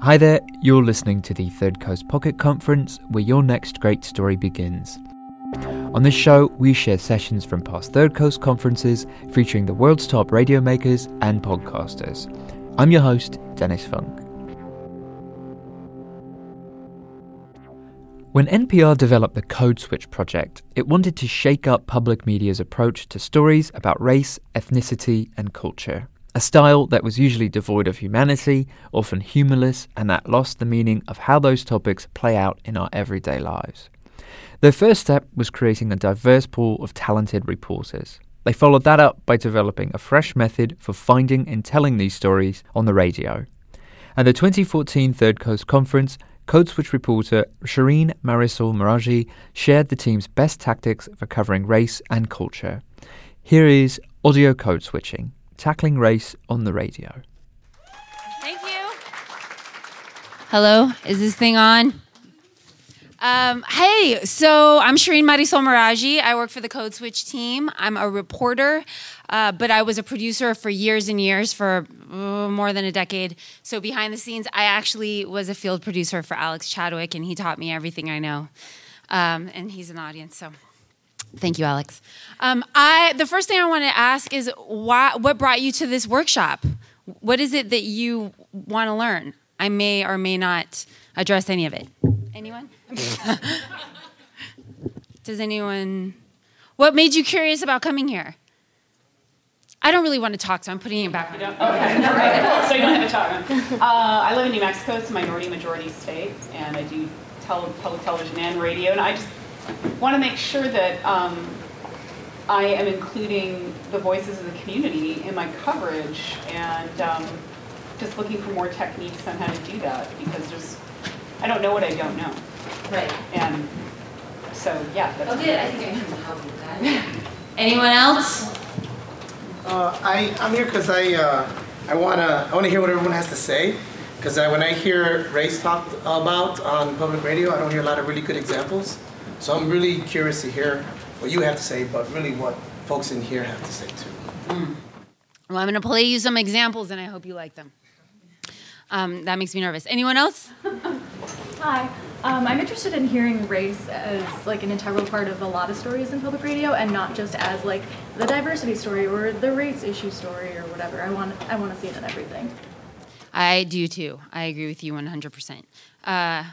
Hi there, you're listening to the Third Coast Pocket Conference, where your next great story begins. On this show, we share sessions from past Third Coast conferences featuring the world's top radio makers and podcasters. I'm your host, Dennis Funk. When NPR developed the Code Switch project, it wanted to shake up public media's approach to stories about race, ethnicity, and culture. A style that was usually devoid of humanity, often humorless, and that lost the meaning of how those topics play out in our everyday lives. Their first step was creating a diverse pool of talented reporters. They followed that up by developing a fresh method for finding and telling these stories on the radio. At the 2014 Third Coast Conference, Code Switch reporter Shireen Marisol Meraji shared the team's best tactics for covering race and culture. Here is audio code switching, tackling race on the radio. Thank you. Hello, is this thing on? Um, hey, so I'm Shireen Marisol Meraji. I work for the Code Switch team. I'm a reporter, uh, but I was a producer for years and years, for uh, more than a decade. So behind the scenes, I actually was a field producer for Alex Chadwick, and he taught me everything I know. Um, and he's the audience, so thank you, Alex. Um, I the first thing I want to ask is why, what brought you to this workshop? What is it that you want to learn? I may or may not address any of it. Anyone? Does anyone? What made you curious about coming here? I don't really want to talk, so I'm putting it back on. Okay, so you don't have to talk. Uh, I live in New Mexico. It's a minority majority state, and I do tele- public television and radio. And I just want to make sure that um, I am including the voices of the community in my coverage, and um, just looking for more techniques on how to do that because there's I don't know what I don't know. Right. And so yeah. That's Oh, good. I think I can help with that. Anyone else? Uh, I, I'm here because I, uh, I want to I wanna hear what everyone has to say. Because I, when I hear race talked about on public radio, I don't hear a lot of really good examples. So I'm really curious to hear what you have to say, but really what folks in here have to say too. Well, I'm going to play you some examples, and I hope you like them. Um, that makes me nervous. Anyone else? Hi. Um, I'm interested in hearing race as like an integral part of a lot of stories in public radio, and not just as like the diversity story or the race issue story or whatever. I want I want to see it in everything. I do too. I agree with you 100%. Uh,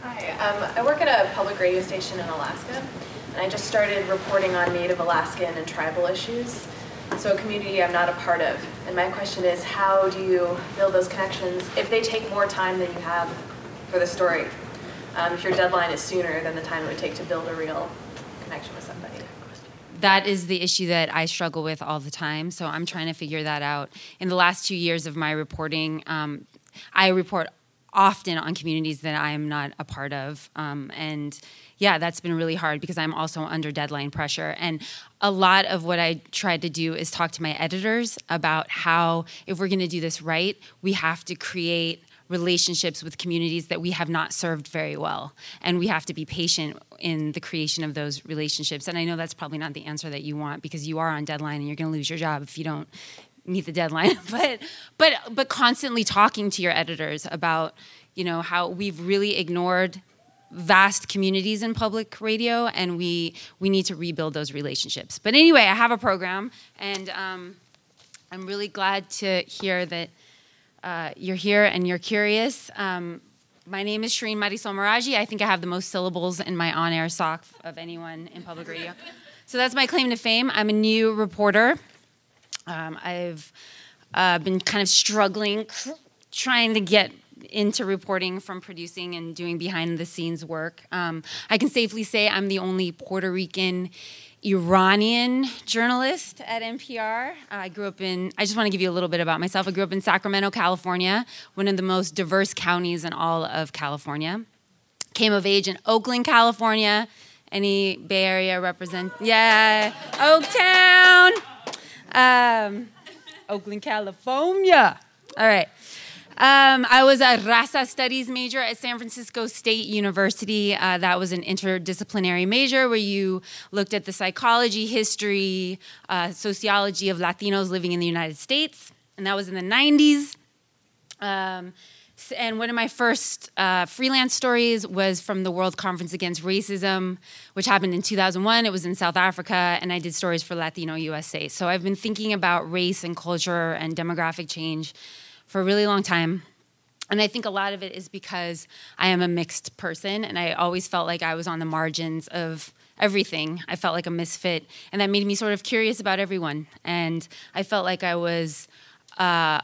Hi, um, I work at a public radio station in Alaska, and I just started reporting on Native Alaskan and tribal issues. So, a community I'm not a part of. And my question is how do you build those connections if they take more time than you have for the story? Um, if your deadline is sooner than the time it would take to build a real connection with somebody. that is the issue that I struggle with all the time. So I'm trying to figure that out. In the last two years of my reporting, um, I report often on communities that I am not a part of. Um, and yeah, that's been really hard because I'm also under deadline pressure. And a lot of what I tried to do is talk to my editors about how, if we're going to do this right, we have to create relationships with communities that we have not served very well. And we have to be patient in the creation of those relationships. And I know that's probably not the answer that you want because you are on deadline and you're going to lose your job if you don't meet the deadline. but but but constantly talking to your editors about, you know, how we've really ignored vast communities in public radio and we we need to rebuild those relationships. But anyway, I have a program and um, I'm really glad to hear that uh, you're here and you're curious. Um, my name is Shireen Marisol Meraji. I think I have the most syllables in my on air sock of anyone in public radio. So that's my claim to fame. I'm a new reporter. Um, I've uh, been kind of struggling, trying to get into reporting from producing and doing behind the scenes work. Um, I can safely say I'm the only Puerto Rican Iranian journalist at NPR. I grew up in, I just want to give you a little bit about myself. I grew up in Sacramento, California, one of the most diverse counties in all of California. Came of age in Oakland, California. Any Bay Area represent? Yeah, Oaktown. Um, Oakland, California. All right. Um, I was a Raza Studies major at San Francisco State University. Uh, that was an interdisciplinary major where you looked at the psychology, history, uh, sociology of Latinos living in the United States. And that was in the 90s. Um, and one of my first uh, freelance stories was from the World Conference Against Racism, which happened in 2001. It was in South Africa, and I did stories for Latino USA. So I've been thinking about race and culture and demographic change for a really long time. And I think a lot of it is because I am a mixed person and I always felt like I was on the margins of everything. I felt like a misfit. And that made me sort of curious about everyone. And I felt like I was uh,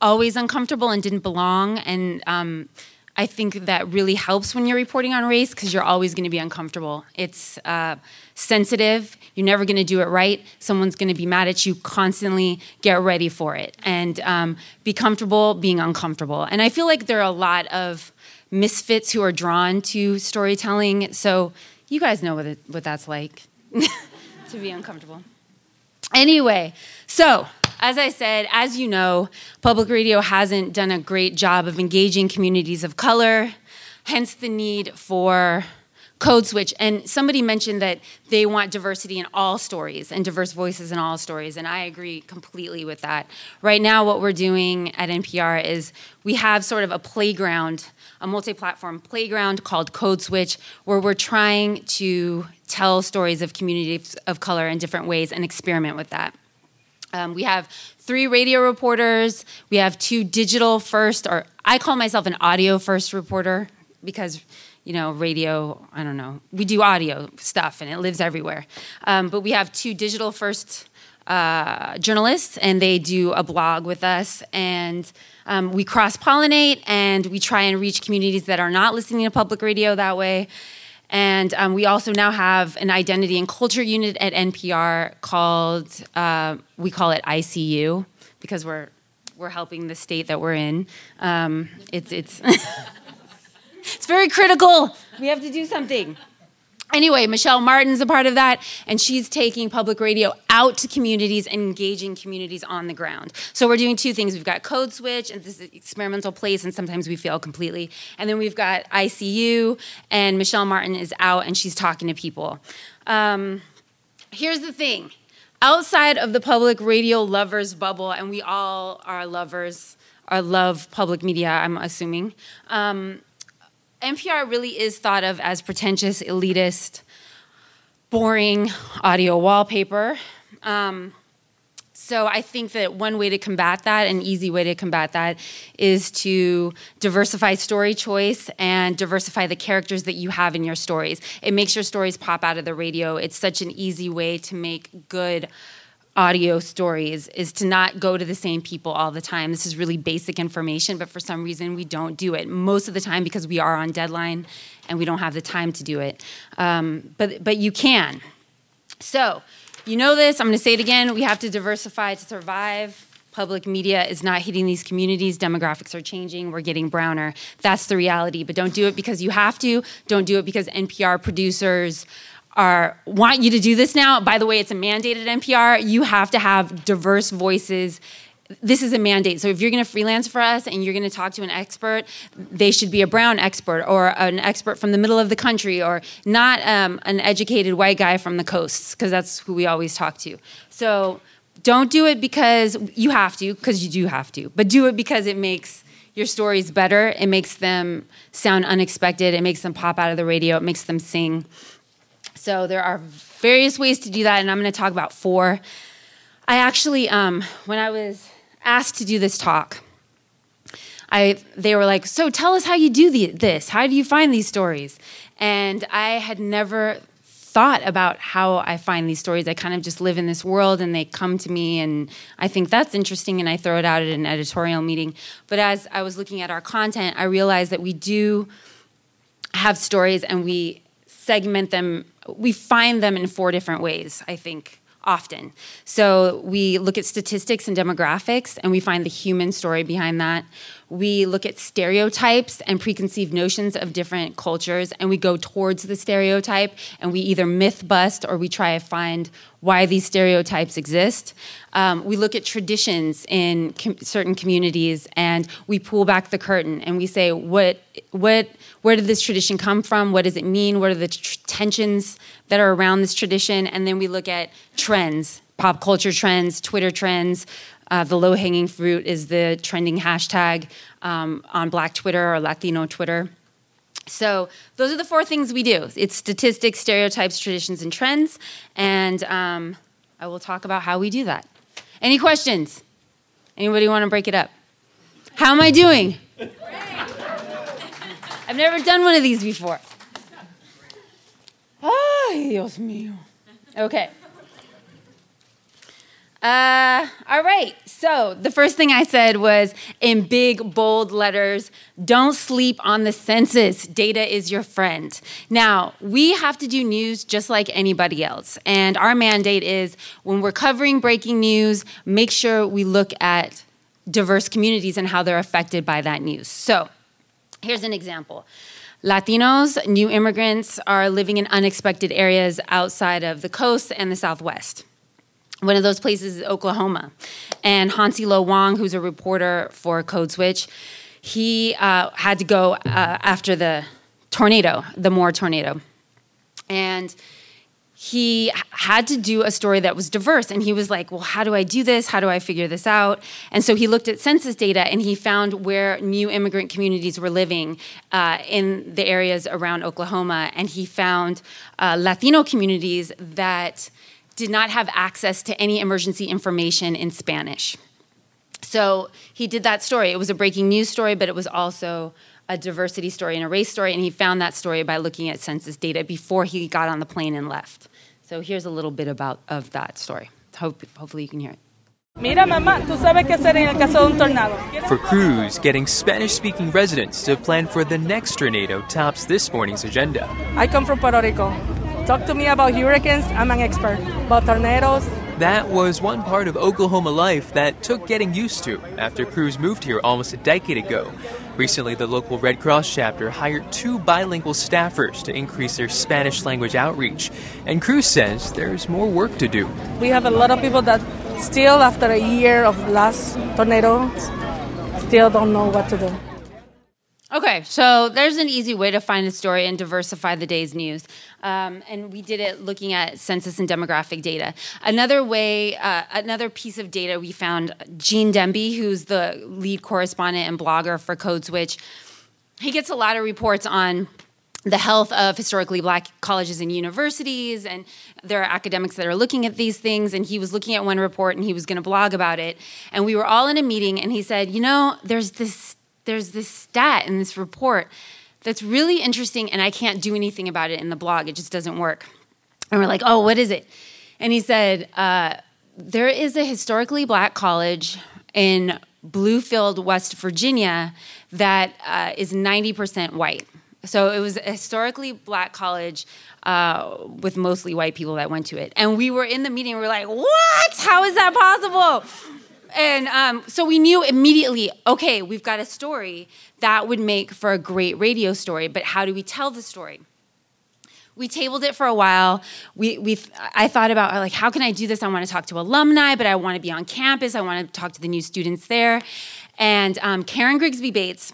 always uncomfortable and didn't belong. And um, I think that really helps when you're reporting on race because you're always going to be uncomfortable. It's uh, sensitive. You're never going to do it right. Someone's going to be mad at you constantly. Get ready for it and um, be comfortable being uncomfortable. And I feel like there are a lot of misfits who are drawn to storytelling. So you guys know what, it, what that's like to be uncomfortable. Anyway, so as I said, as you know, public radio hasn't done a great job of engaging communities of color, hence the need for code switch. And somebody mentioned that they want diversity in all stories and diverse voices in all stories and i agree completely with that. Right now what we're doing at npr is we have sort of a playground a multi-platform playground called code switch where we're trying to tell stories of communities of color in different ways and experiment with that um, we have three radio reporters. We have two digital first, or I call myself an audio first reporter because, you know, radio, I don't know, we do audio stuff and it lives everywhere. Um, but we have two digital first uh, journalists and they do a blog with us. And um, we cross pollinate and we try and reach communities that are not listening to public radio that way. And um, we also now have an identity and culture unit at NPR called, uh, we call it ICU because we're, we're helping the state that we're in. Um, it's, it's, it's very critical. We have to do something. Anyway, Michelle Martin's a part of that, and she's taking public radio out to communities and engaging communities on the ground. So we're doing two things. We've got Code Switch and this experimental place, and sometimes we fail completely. And then we've got ICU, and Michelle Martin is out and she's talking to people. Um, here's the thing outside of the public radio lovers bubble, and we all are lovers, or love public media, I'm assuming. Um, NPR really is thought of as pretentious, elitist, boring audio wallpaper. Um, so I think that one way to combat that, an easy way to combat that, is to diversify story choice and diversify the characters that you have in your stories. It makes your stories pop out of the radio. It's such an easy way to make good audio stories is to not go to the same people all the time. This is really basic information, but for some reason we don't do it most of the time because we are on deadline and we don't have the time to do it. Um, but but you can. So you know this. I'm going to say it again. We have to diversify to survive. Public media is not hitting these communities. Demographics are changing. We're getting browner. That's the reality. But don't do it because you have to. Don't do it because NPR producers are want you to do this now. By the way, it's a mandate at NPR. You have to have diverse voices. This is a mandate. So if you're going to freelance for us and you're going to talk to an expert, they should be a brown expert or an expert from the middle of the country or not um, an educated white guy from the coasts because that's who we always talk to. So don't do it because you have to, because you do have to, but do it because it makes your stories better. It makes them sound unexpected. It makes them pop out of the radio. It makes them sing. So there are various ways to do that, and I'm going to talk about four. I actually, um, when I was asked to do this talk, I, they were like, So tell us how you do the, this. How do you find these stories? And I had never thought about how I find these stories. I kind of just live in this world and they come to me, and I think that's interesting, and I throw it out at an editorial meeting. But as I was looking at our content, I realized that we do have stories and we segment them, we find them in four different ways, I think often. So we look at statistics and demographics and we find the human story behind that. We look at stereotypes and preconceived notions of different cultures and we go towards the stereotype and we either myth bust or we try to find why these stereotypes exist. Um, we look at traditions in com- certain communities and we pull back the curtain and we say what what where did this tradition come from? What does it mean? What are the tr- tensions that are around this tradition? And then we look at trends, pop culture trends, Twitter trends. Uh, the low hanging fruit is the trending hashtag um, on Black Twitter or Latino Twitter. So those are the four things we do. It's statistics, stereotypes, traditions, and trends. And um, I will talk about how we do that. Any questions? Anybody want to break it up? How am I doing? I've never done one of these before. Ay, Dios mío. Okay. Uh, all right. So the first thing I said was in big, bold letters don't sleep on the census. Data is your friend. Now, we have to do news just like anybody else. And our mandate is when we're covering breaking news, make sure we look at diverse communities and how they're affected by that news. So here's an example. Latinos, new immigrants, are living in unexpected areas outside of the coast and the Southwest. One of those places is Oklahoma. And Hansi Lo Wang, who's a reporter for Code Switch, he uh, had to go uh, after the tornado, the Moore tornado. And he had to do a story that was diverse. And he was like, well, how do I do this? How do I figure this out? And so he looked at census data and he found where new immigrant communities were living uh, in the areas around Oklahoma. And he found uh, Latino communities that did not have access to any emergency information in Spanish. So he did that story. It was a breaking news story, but it was also a diversity story and a race story, and he found that story by looking at census data before he got on the plane and left. So here's a little bit about of that story. Hope, hopefully you can hear it. Mira, mamá, tú sabes qué hacer en el caso de un tornado. For Cruz, getting Spanish speaking residents to plan for the next tornado tops this morning's agenda. I come from Puerto Rico. Talk to me about hurricanes, I'm an expert. About tornadoes, That was one part of Oklahoma life that took getting used to after Cruz moved here almost a decade ago. Recently, the local Red Cross chapter hired two bilingual staffers to increase their Spanish language outreach. And Cruz says there's more work to do. we have a lot of people that still, after a year of last tornado, still don't know what to do. Okay, so there's an easy way to find a story and diversify the day's news. Um, and we did it looking at census and demographic data. Another way, uh, another piece of data we found, Gene Demby, who's the lead correspondent and blogger for Code Switch, he gets a lot of reports on the health of historically black colleges and universities and there are academics that are looking at these things and he was looking at one report and he was going to blog about it and we were all in a meeting and he said you know there's this there's this stat in this report that's really interesting and i can't do anything about it in the blog it just doesn't work and we're like oh what is it and he said uh, there is a historically black college in bluefield west virginia that uh, is 90% white so it was a historically black college uh, with mostly white people that went to it. And we were in the meeting, we were like, what? How is that possible? And um, so we knew immediately, okay, we've got a story that would make for a great radio story, but how do we tell the story? We tabled it for a while. We, we, I thought about like, how can I do this? I want to talk to alumni, but I want to be on campus. I want to talk to the new students there. And um, Karen Grigsby Bates,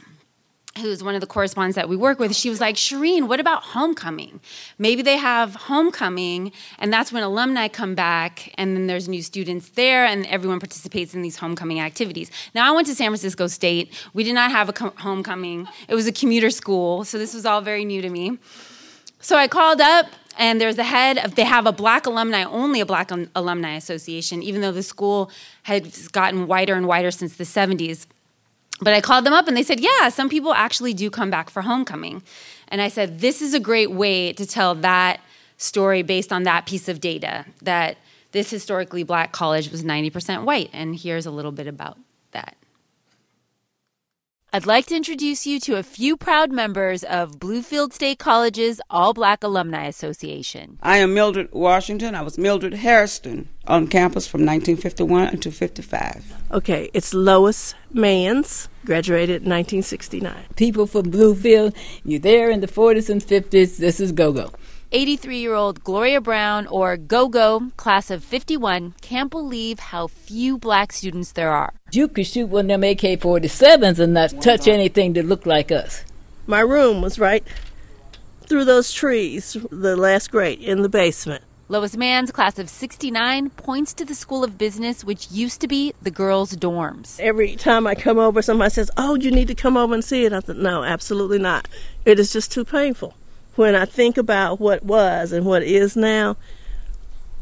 who's one of the correspondents that we work with, she was like, Shireen, what about homecoming? Maybe they have homecoming, and that's when alumni come back, and then there's new students there, and everyone participates in these homecoming activities. Now, I went to San Francisco State. We did not have a co- homecoming, it was a commuter school, so this was all very new to me. So I called up and there's the head of they have a black alumni only a black um, alumni association even though the school has gotten whiter and whiter since the 70s but i called them up and they said yeah some people actually do come back for homecoming. And i said this is a great way to tell that story based on that piece of data that this historically black college was 90% white and here's a little bit about I'd like to introduce you to a few proud members of Bluefield State College's All Black Alumni Association. I am Mildred Washington. I was Mildred Harrison on campus from 1951 until 55. Okay, it's Lois Mans, graduated in 1969. People from Bluefield, you're there in the 40s and 50s. This is Go Go. 83 year old Gloria Brown, or Go Go, class of 51, can't believe how few black students there are. You could shoot one of them AK 47s and not touch anything that looked like us. My room was right through those trees, the last grade, in the basement. Lois Mann's class of 69 points to the School of Business, which used to be the girls' dorms. Every time I come over, somebody says, Oh, you need to come over and see it. I said, No, absolutely not. It is just too painful when I think about what was and what is now,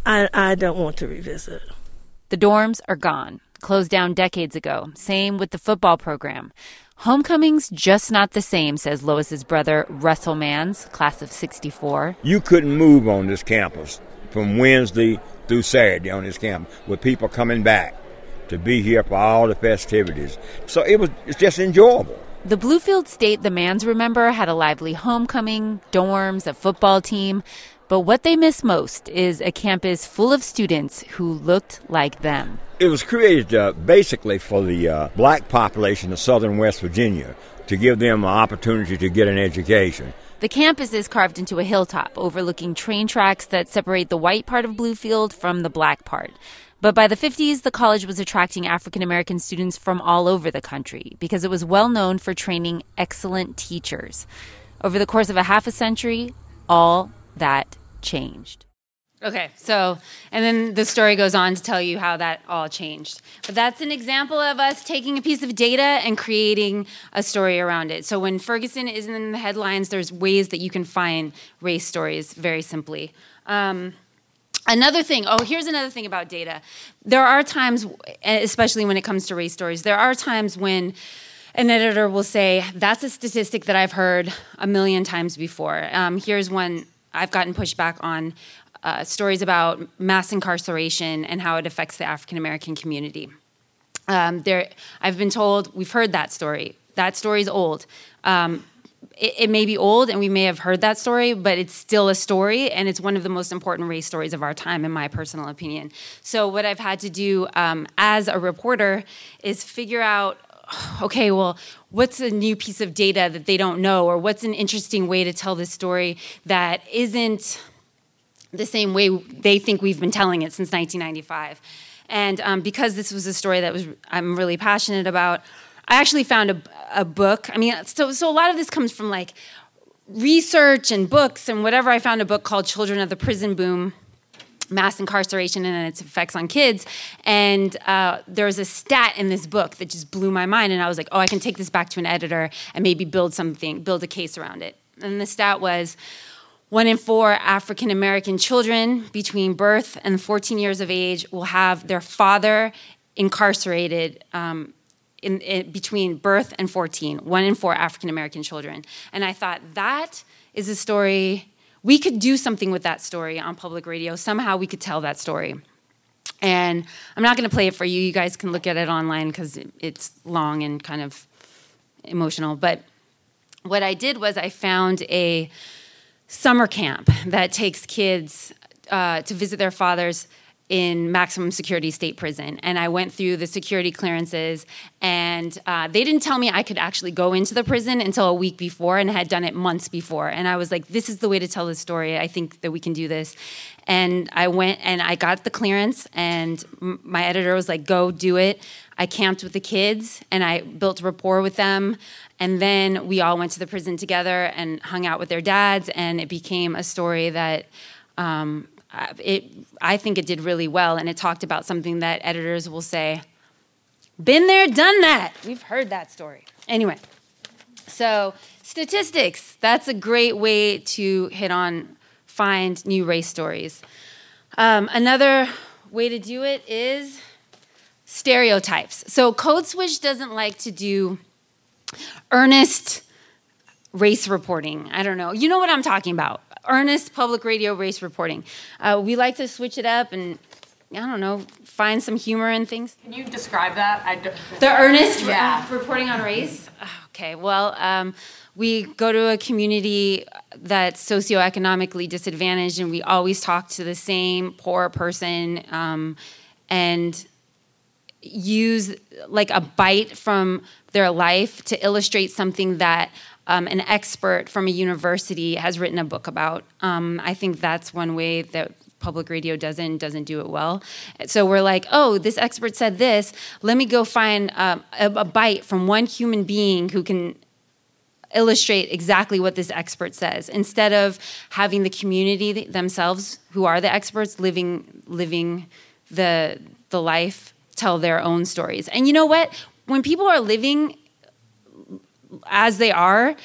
I, I don't want to revisit. The dorms are gone, closed down decades ago. Same with the football program. Homecoming's just not the same, says Lois's brother Russell Mans, class of 64. You couldn't move on this campus from Wednesday through Saturday on this campus with people coming back to be here for all the festivities. So it was it's just enjoyable. The Bluefield State the Mans remember had a lively homecoming, dorms, a football team. But what they miss most is a campus full of students who looked like them. It was created uh, basically for the uh, black population of southern West Virginia to give them an opportunity to get an education. The campus is carved into a hilltop overlooking train tracks that separate the white part of Bluefield from the black part. But by the 50s, the college was attracting African American students from all over the country because it was well known for training excellent teachers. Over the course of a half a century, all that changed. Okay, so, and then the story goes on to tell you how that all changed. But that's an example of us taking a piece of data and creating a story around it. So when Ferguson isn't in the headlines, there's ways that you can find race stories very simply. Um, Another thing, oh, here's another thing about data. There are times, especially when it comes to race stories, there are times when an editor will say, That's a statistic that I've heard a million times before. Um, here's one I've gotten pushback on uh, stories about mass incarceration and how it affects the African American community. Um, there, I've been told, we've heard that story. That story's old. Um, it, it, may be old and we may have heard that story, but it's still a story and it's one of the most important race stories of our time, in my personal opinion. So, what I've had to do um, as a reporter is figure out okay, well, what's a new piece of data that they don't know, or what's an interesting way to tell this story that isn't the same way they think we've been telling it since 1995. And um, because this was a story that was I'm really passionate about, I actually found a, a book. I mean, so so a lot of this comes from like research and books and whatever. I found a book called Children of the Prison Boom mass incarceration and its effects on kids. And uh, there was a stat in this book that just blew my mind. And I was like, oh, I can take this back to an editor and maybe build something, build a case around it. And the stat was one in four African American children between birth and 14 years of age will have their father incarcerated um, in, in, between birth and 14, one in four African American children. And I thought that is a story, we could do something with that story on public radio. Somehow we could tell that story. And I'm not going to play it for you. You guys can look at it online because it, it's long and kind of emotional. But what I did was I found a summer camp that takes kids uh, to visit their fathers in maximum security state prison. And I went through the security clearances, and uh, they didn't tell me I could actually go into the prison until a week before and had done it months before. And I was like, this is the way to tell the story. I think that we can do this. And I went and I got the clearance, and m- my editor was like, go do it. I camped with the kids and I built rapport with them. And then we all went to the prison together and hung out with their dads, and it became a story that um, it, I think it did really well, and it talked about something that editors will say, been there, done that. We've heard that story. Anyway, so statistics, that's a great way to hit on find new race stories. Um, another way to do it is stereotypes. So Code Switch doesn't like to do earnest race reporting. I don't know. You know what I'm talking about. Earnest public radio race reporting. Uh, we like to switch it up and I don't know, find some humor in things. Can you describe that? I d- The earnest Yeah. uh, reporting on race? Ah, Okay, well, um, we go to a community that's socioeconomically disadvantaged, and we always talk to the same poor person um, and use like a bite from their life to illustrate something that um, an expert from a university has written a book about. Um, I think that's one way that public radio doesn't doesn't do it well. So we're like, oh, this expert said this. Let me go find um, a, a bite from one human being who can illustrate exactly what this expert says instead of having the community themselves who are the experts living living the the life tell their own stories and you know what when people are living as they are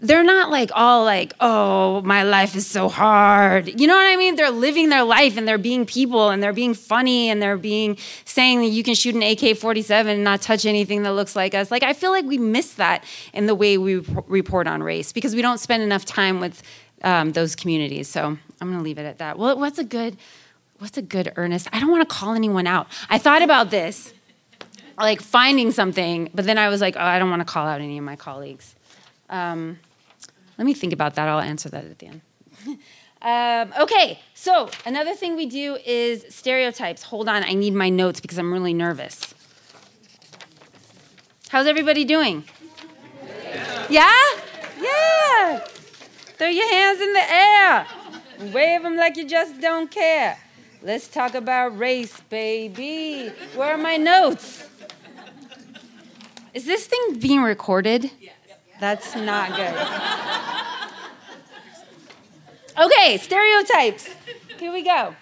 they're not like all like oh my life is so hard. You know what i mean? They're living their life and they're being people and they're being funny and they're being saying that you can shoot an ak-47 and not touch anything that looks like us. Like i feel like we miss that in the way we report on race because we don't spend enough time with um, those communities. So i'm going to leave it at that. Well what's a good what's a good earnest i don't want to call anyone out. I thought about this like finding something but then i was like oh i don't want to call out any of my colleagues um, let me think about that. I'll answer that at the end. um, okay, so another thing we do is stereotypes. Hold on, I need my notes because I'm really nervous. How's everybody doing? Yeah? Yeah. Throw your hands in the air. Wave them like you just don't care. Let's talk about race, baby. Where are my notes? Is this thing being recorded? Yes. That's not good. Okay, stereotypes. Here we go.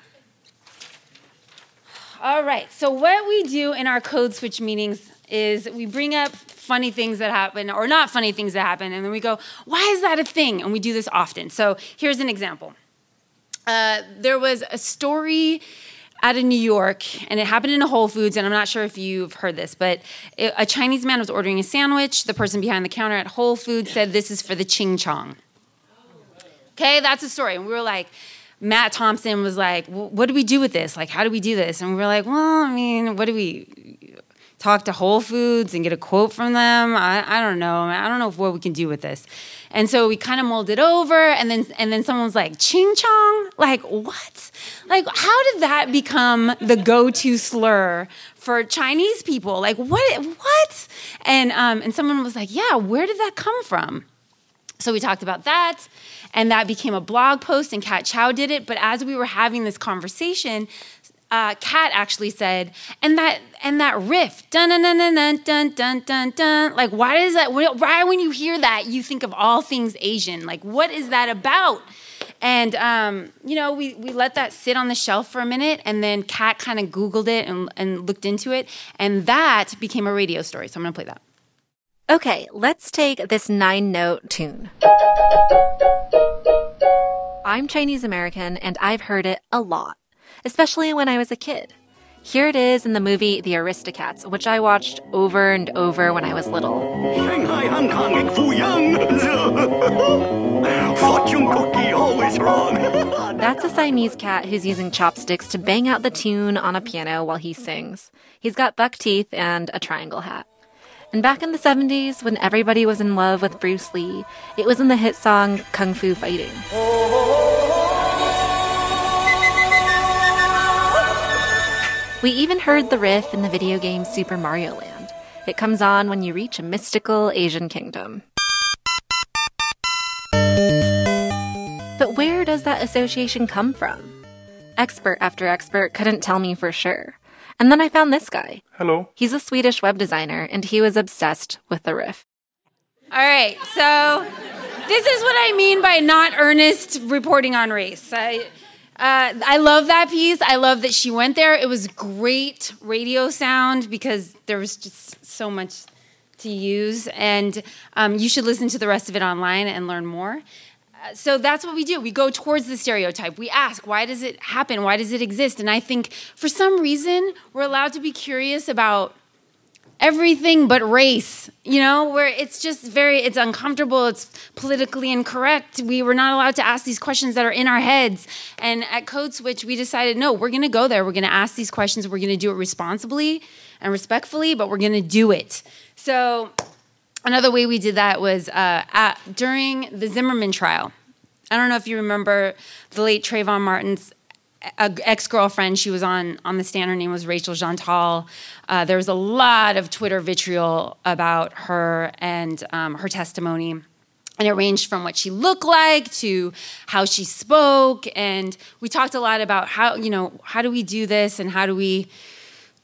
All right, so what we do in our code switch meetings is we bring up funny things that happen or not funny things that happen, and then we go, why is that a thing? And we do this often. So here's an example. Uh, there was a story out of New York, and it happened in a Whole Foods, and I'm not sure if you've heard this, but it, a Chinese man was ordering a sandwich. The person behind the counter at Whole Foods said, This is for the ching chong. Okay, that's the story. And we were like, Matt Thompson was like, What do we do with this? Like, how do we do this? And we were like, Well, I mean, what do we talk to Whole Foods and get a quote from them? I, I don't know. I don't know what we can do with this. And so we kind of molded over, and then and then someone was like, "Ching chong," like what? Like how did that become the go-to slur for Chinese people? Like what? What? And um, and someone was like, "Yeah, where did that come from?" So we talked about that, and that became a blog post, and Kat Chow did it. But as we were having this conversation, uh, Kat actually said, and that and that riff, dun dun dun dun dun dun dun dun. Like, why does that? Why when you hear that, you think of all things Asian? Like, what is that about? And um, you know, we we let that sit on the shelf for a minute, and then Kat kind of Googled it and, and looked into it, and that became a radio story. So I'm gonna play that. Okay, let's take this nine note tune. I'm Chinese American, and I've heard it a lot especially when I was a kid. Here it is in the movie The Aristocats, which I watched over and over when I was little. Shanghai, Hong Kong, and Foo Young. Fortune cookie always wrong. That's a Siamese cat who's using chopsticks to bang out the tune on a piano while he sings. He's got buck teeth and a triangle hat. And back in the 70s, when everybody was in love with Bruce Lee, it was in the hit song Kung Fu Fighting. Oh, oh, oh. We even heard the riff in the video game Super Mario Land. It comes on when you reach a mystical Asian kingdom. But where does that association come from? Expert after expert couldn't tell me for sure. And then I found this guy. Hello. He's a Swedish web designer, and he was obsessed with the riff. All right, so this is what I mean by not earnest reporting on race. I, uh, I love that piece. I love that she went there. It was great radio sound because there was just so much to use, and um, you should listen to the rest of it online and learn more. so that's what we do. We go towards the stereotype. We ask, why does it happen? Why does it exist? And I think for some reason, we're allowed to be curious about everything but race you know where it's just very it's uncomfortable it's politically incorrect. We were not allowed to ask these questions that are in our heads. And at code switch we decided no we're going to go there. We're going to ask these questions. We're going to do it responsibly and respectfully but we're going to do it. So another way we did that was uh, at, during the zimmerman trial. I don't know if you remember the late trayvon martin's ex girlfriend. She was on on the stand. Her name was Rachel Jeantel. Uh, there was a lot of Twitter vitriol about her and um, her testimony. And it ranged from what she looked like to how she spoke. And we talked a lot about how, you know, how do we do this and how do we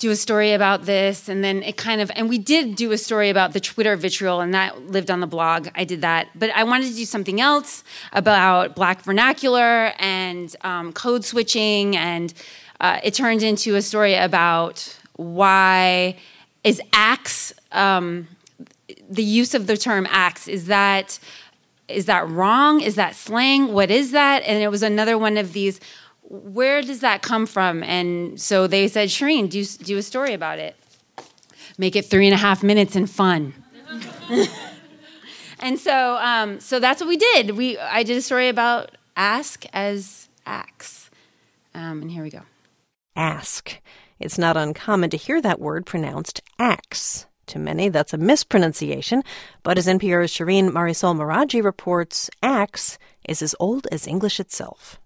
do a story about this and then it kind of and we did do a story about the twitter vitriol and that lived on the blog. I did that. But i wanted to do something else about black vernacular and um, code switching and uh, it turned into a story about why is axe um, the use of the term axe is that is that wrong? Is that slang? What is that? And it was another one of these where does that come from? And so they said, Shireen, do, do a story about it. Make it three and a half minutes and fun. and so, um, so that's what we did. We, I did a story about ask as axe. Um, and here we go. Ask. It's not uncommon to hear that word pronounced axe. To many, that's a mispronunciation, but as NPR's Shireen Marisol Meraji reports, axe is as old as English itself.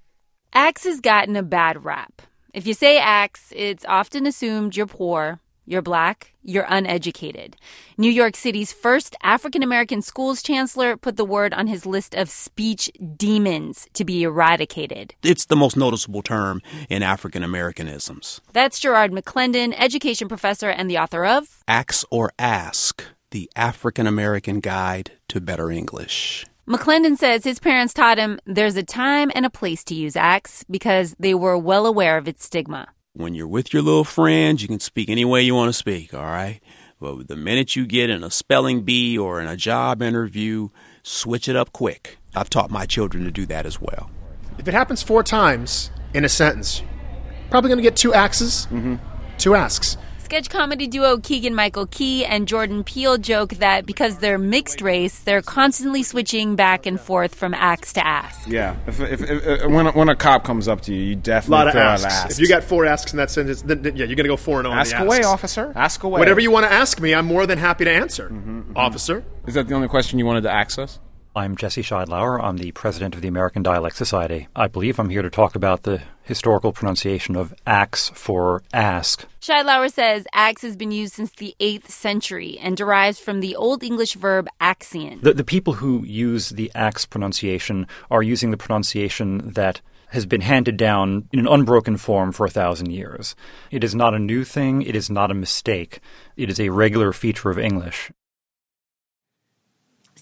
Axe has gotten a bad rap. If you say axe, it's often assumed you're poor, you're black, you're uneducated. New York City's first African American schools chancellor put the word on his list of speech demons to be eradicated. It's the most noticeable term in African Americanisms. That's Garrard McClendon, education professor and the author of Axe or Ask The African American Guide to Better English. McClendon says his parents taught him there's a time and a place to use axe because they were well aware of its stigma. When you're with your little friends, you can speak any way you want to speak, all right? But the minute you get in a spelling bee or in a job interview, switch it up quick. I've taught my children to do that as well. If it happens four times in a sentence, probably going to get two axes, mm-hmm. two asks. Sketch comedy duo Keegan Michael Key and Jordan Peele joke that because they're mixed race, they're constantly switching back and forth from axe to ask. Yeah, if, if, if, when, a, when a cop comes up to you, you definitely a lot of throw out asks. asks. If you got four asks in that sentence, then, then yeah, you're gonna go four and on Ask the away, asks. officer. Ask away. Whatever you want to ask me, I'm more than happy to answer, Mm-hmm, officer. Is that the only question you wanted to ask us? I'm Jesse Sheidlower. I'm the president of the American Dialect Society. I believe I'm here to talk about the historical pronunciation of axe for ask. Scheidlauer says axe has been used since the 8th century and derives from the Old English verb acsian. The, the people who use the axe pronunciation are using the pronunciation that has been handed down in an unbroken form for a thousand years. It is not a new thing, it is not a mistake. It is a regular feature of English.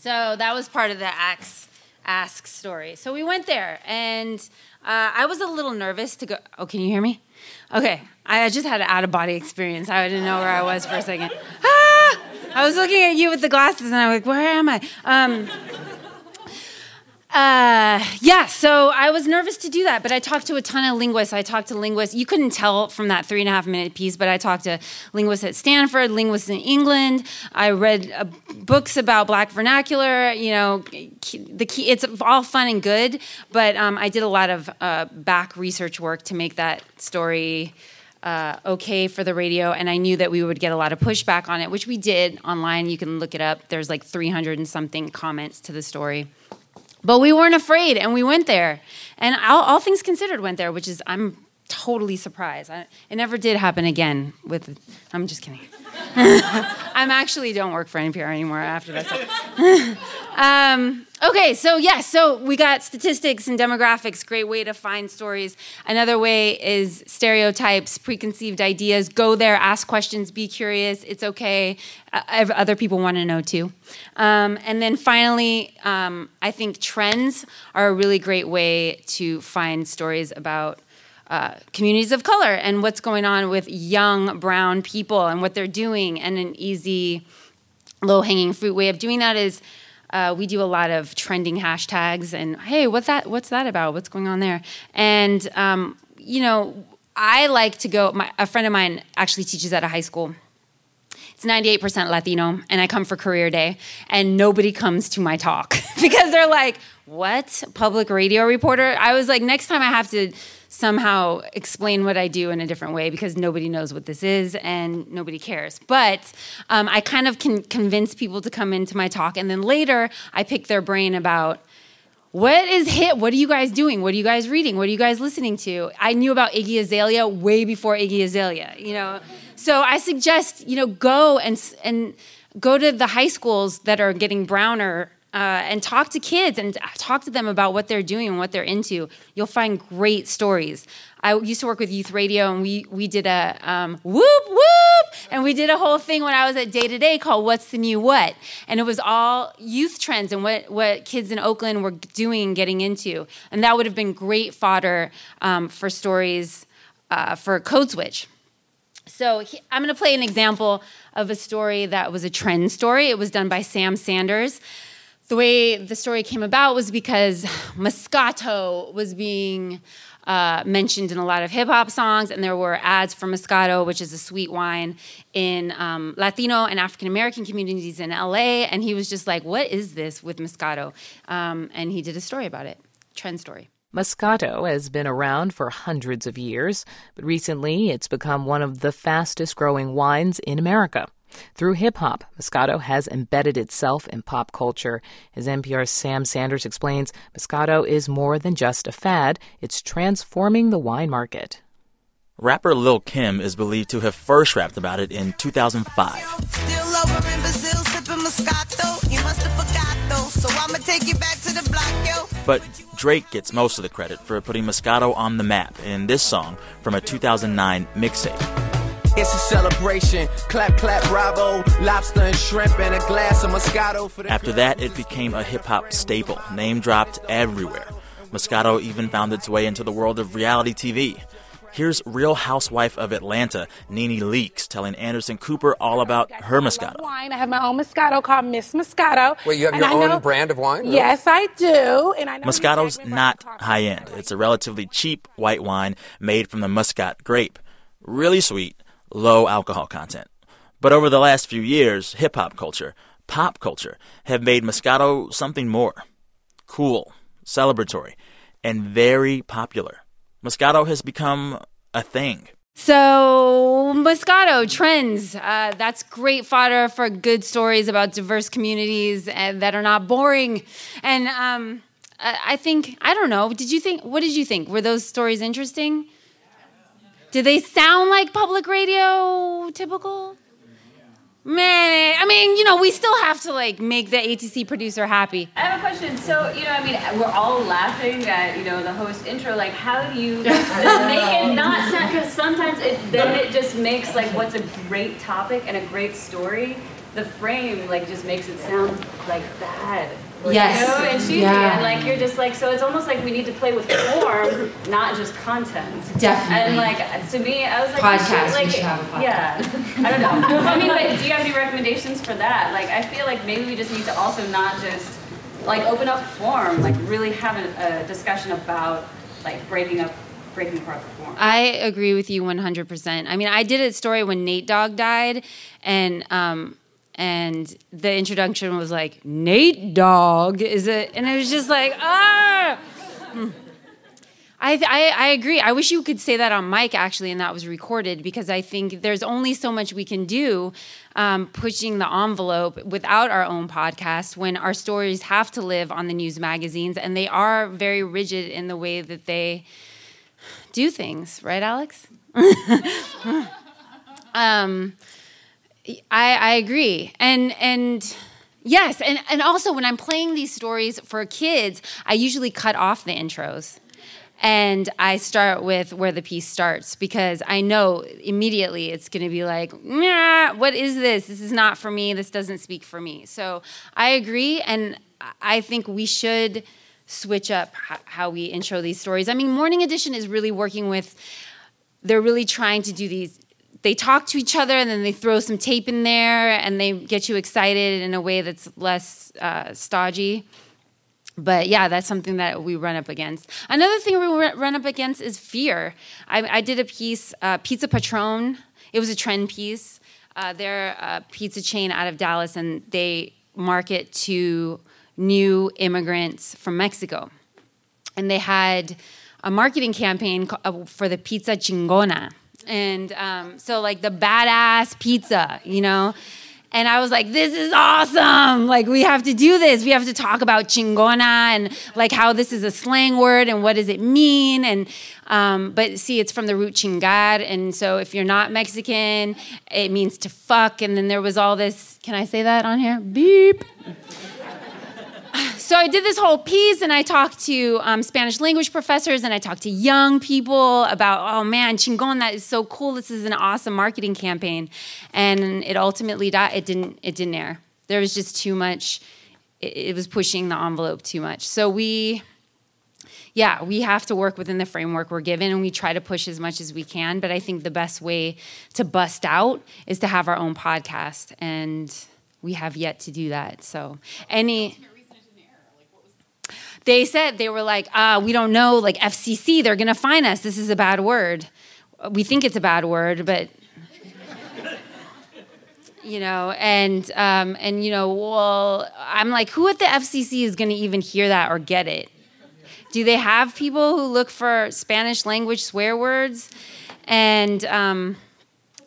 So that was part of the axe ask story. So we went there, and uh, I was a little nervous to go. Oh, can you hear me? Okay, I just had an out of body experience. I didn't know where I was for a second. Ah! I was looking at you with the glasses, and I was like, "Where am I?" Um, uh, yeah, so I was nervous to do that, but I talked to a ton of linguists. I talked to linguists. You couldn't tell from that three and a half minute piece, but I talked to linguists at Stanford, linguists in England. I read uh, books about Black vernacular. You know, the key. It's all fun and good, but um, I did a lot of uh, back research work to make that story. Uh, okay for the radio, and I knew that we would get a lot of pushback on it, which we did online. You can look it up. There's like 300 and something comments to the story. But we weren't afraid, and we went there. And all, all things considered, went there, which is I'm totally surprised. I, it never did happen again. With I'm just kidding. I'm actually don't work for NPR anymore after that. um, okay, so yes, yeah, so we got statistics and demographics. Great way to find stories. Another way is stereotypes, preconceived ideas. Go there, ask questions, be curious. It's okay. Uh, other people want to know too. Um, and then finally, um, I think trends are a really great way to find stories about uh, communities of color and what's going on with young brown people and what they're doing. And an easy, low hanging fruit way of doing that is uh, we do a lot of trending hashtags and hey, what's that? What's that about? What's going on there? And um, you know, I like to go. My, a friend of mine actually teaches at a high school. It's 98% Latino, and I come for career day, and nobody comes to my talk because they're like, "What? Public radio reporter?" I was like, next time I have to somehow explain what I do in a different way because nobody knows what this is and nobody cares. But um, I kind of can convince people to come into my talk, and then later I pick their brain about what is hit? What are you guys doing? What are you guys reading? What are you guys listening to? I knew about Iggy Azalea way before Iggy Azalea, you know. So I suggest, you know, go and and go to the high schools that are getting browner uh, and talk to kids and talk to them about what they're doing and what they're into. You'll find great stories. I used to work with youth radio, and we we did a um, whoop whoop, and we did a whole thing when I was at Day to Day called "What's the New What," and it was all youth trends and what what kids in Oakland were doing and getting into, and that would have been great fodder um, for stories uh, for Code Switch. So he, I'm going to play an example of a story that was a trend story. It was done by Sam Sanders the way the story came about was because Moscato was being uh, mentioned in a lot of hip hop songs, and there were ads for Moscato, which is a sweet wine, in um, Latino and African American communities in LA. And he was just like, What is this with Moscato? Um, and he did a story about it, trend story. Moscato has been around for hundreds of years, but recently it's become one of the fastest growing wines in America. Through hip hop, Moscato has embedded itself in pop culture. As NPR's Sam Sanders explains, Moscato is more than just a fad, it's transforming the wine market. Rapper Lil Kim is believed to have first rapped about it in 2005. But Drake gets most of the credit for putting Moscato on the map in this song from a 2009 mixtape. It's a celebration. Clap, clap, bravo. Lobster and shrimp and a glass of Moscato. For the After that, it became a hip hop staple, name dropped everywhere. Moscato even found its way into the world of reality TV. Here's Real Housewife of Atlanta, Nene Leakes, telling Anderson Cooper all about her Moscato. Wine. I have my own Moscato called Miss Moscato. Wait, you have your own brand of wine? Yes, I do. And I know Moscato's not high end. It's a relatively cheap white wine made from the Muscat grape. Really sweet, low alcohol content. But over the last few years, hip hop culture, pop culture, have made Moscato something more cool, celebratory, and very popular. Moscato has become a thing. So, Moscato trends. Uh, that's great fodder for good stories about diverse communities and, that are not boring. And um, I think, I don't know, did you think, what did you think? Were those stories interesting? Do they sound like public radio typical? Man, I mean, you know, we still have to like make the ATC producer happy. I have a question. So, you know, I mean, we're all laughing at you know the host intro. Like, how do you make it not sound Because sometimes it then it just makes like what's a great topic and a great story. The frame like just makes it sound like bad. Yes. You know, and cheesy. Yeah. And like you're just like so it's almost like we need to play with form, not just content. Definitely. And like to me, I was like Podcast. we should, like We should have a podcast. yeah. I don't know. I mean, but do you have any recommendations for that? Like I feel like maybe we just need to also not just like open up form, like really have a, a discussion about like breaking up breaking apart the form. I agree with you 100%. I mean, I did a story when Nate Dogg died, and um, and the introduction was like Nate Dogg is it, and it was just like ah. Hmm. I, I, I agree. I wish you could say that on mic actually, and that was recorded because I think there's only so much we can do um, pushing the envelope without our own podcast when our stories have to live on the news magazines and they are very rigid in the way that they do things, right, Alex? um, I, I agree, and and yes, and and also when I'm playing these stories for kids, I usually cut off the intros. And I start with where the piece starts because I know immediately it's going to be like, what is this? This is not for me. This doesn't speak for me. So I agree. And I think we should switch up how we intro these stories. I mean, Morning Edition is really working with, they're really trying to do these they talk to each other and then they throw some tape in there and they get you excited in a way that's less uh, stodgy. But yeah, that's something that we run up against. Another thing we run up against is fear. I, I did a piece, uh, Pizza Patron. It was a trend piece. Uh, they're a pizza chain out of Dallas, and they market to new immigrants from Mexico. And they had a marketing campaign uh, for the pizza chingona. And um, so, like the badass pizza, you know? And I was like, this is awesome. Like, we have to do this. We have to talk about chingona and like how this is a slang word and what does it mean. And, um, but see, it's from the root chingar. And so if you're not Mexican, it means to fuck. And then there was all this, can I say that on here? Beep so I did this whole piece and I talked to um, Spanish language professors and I talked to young people about, oh man, chingon, that is so cool. This is an awesome marketing campaign. And it ultimately died. It didn't, it didn't air. There was just too much, it, it was pushing the envelope too much. So we, yeah, we have to work within the framework we're given and we try to push as much as we can. But I think the best way to bust out is to have our own podcast. And we have yet to do that. So, any they said they were like, uh, we don't know, like FCC, they're gonna fine us. This is a bad word. We think it's a bad word, but you know, and um, and you know, well, I'm like, who at the FCC is gonna even hear that or get it? Do they have people who look for Spanish language swear words? And um,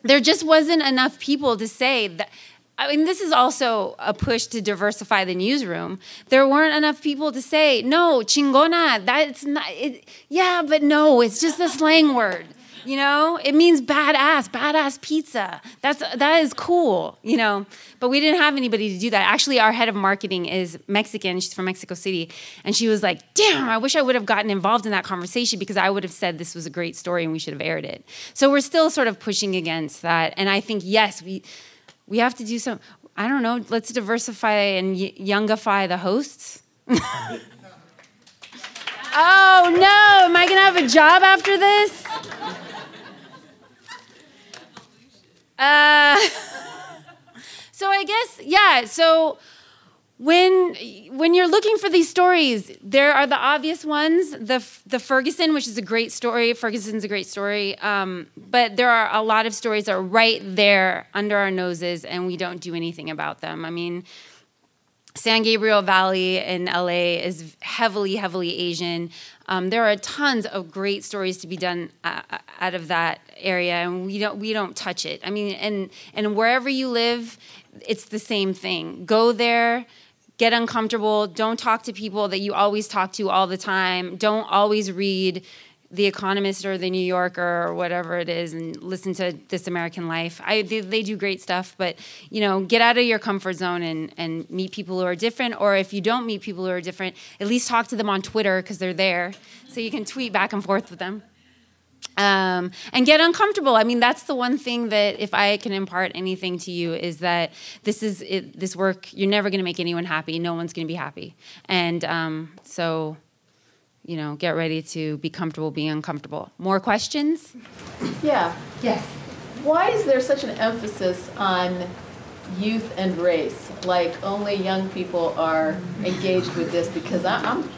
there just wasn't enough people to say that I mean, this is also a push to diversify the newsroom. There weren't enough people to say, no, chingona, that's not, it, yeah, but no, it's just a slang word. You know, it means badass, badass pizza. That's that is cool. You know, but we didn't have anybody to do that. Actually, our head of marketing is Mexican. She's from Mexico City, and she was like, "Damn, I wish I would have gotten involved in that conversation because I would have said this was a great story and we should have aired it." So we're still sort of pushing against that, and I think yes, we we have to do some i don't know let's diversify and y- youngify the hosts. Oh no am i gonna have a job after this? Uh, so i guess yeah so when when you're looking for these stories, there are the obvious ones. The the Ferguson, which is a great story. Ferguson's a great story, um, but there are a lot of stories that are right there under our noses, and we don't do anything about them. I mean, San Gabriel Valley in LA is heavily, heavily Asian. Um, there are tons of great stories to be done uh, uh, out of that area, and we don't we don't touch it. I mean, and and wherever you live, it's the same thing. Go there get uncomfortable. Don't talk to people that you always talk to all the time. Don't always read The Economist or The New Yorker or whatever it is and listen to This American Life. I, they, they, do great stuff, but you know, get out of your comfort zone and, and meet people who are different. Or if you don't meet people who are different, at least talk to them on Twitter because they're there, so you can tweet back and forth with them um, and get uncomfortable. I mean, that's the one thing that if I can impart anything to you is that this is it, this work. You're never going to make anyone happy. No one's going to be happy, and um, so you know, get ready to be comfortable being uncomfortable. More questions? Yeah. Yes. Why is there such an emphasis on youth and race? Like only young people are engaged with this because I, I'm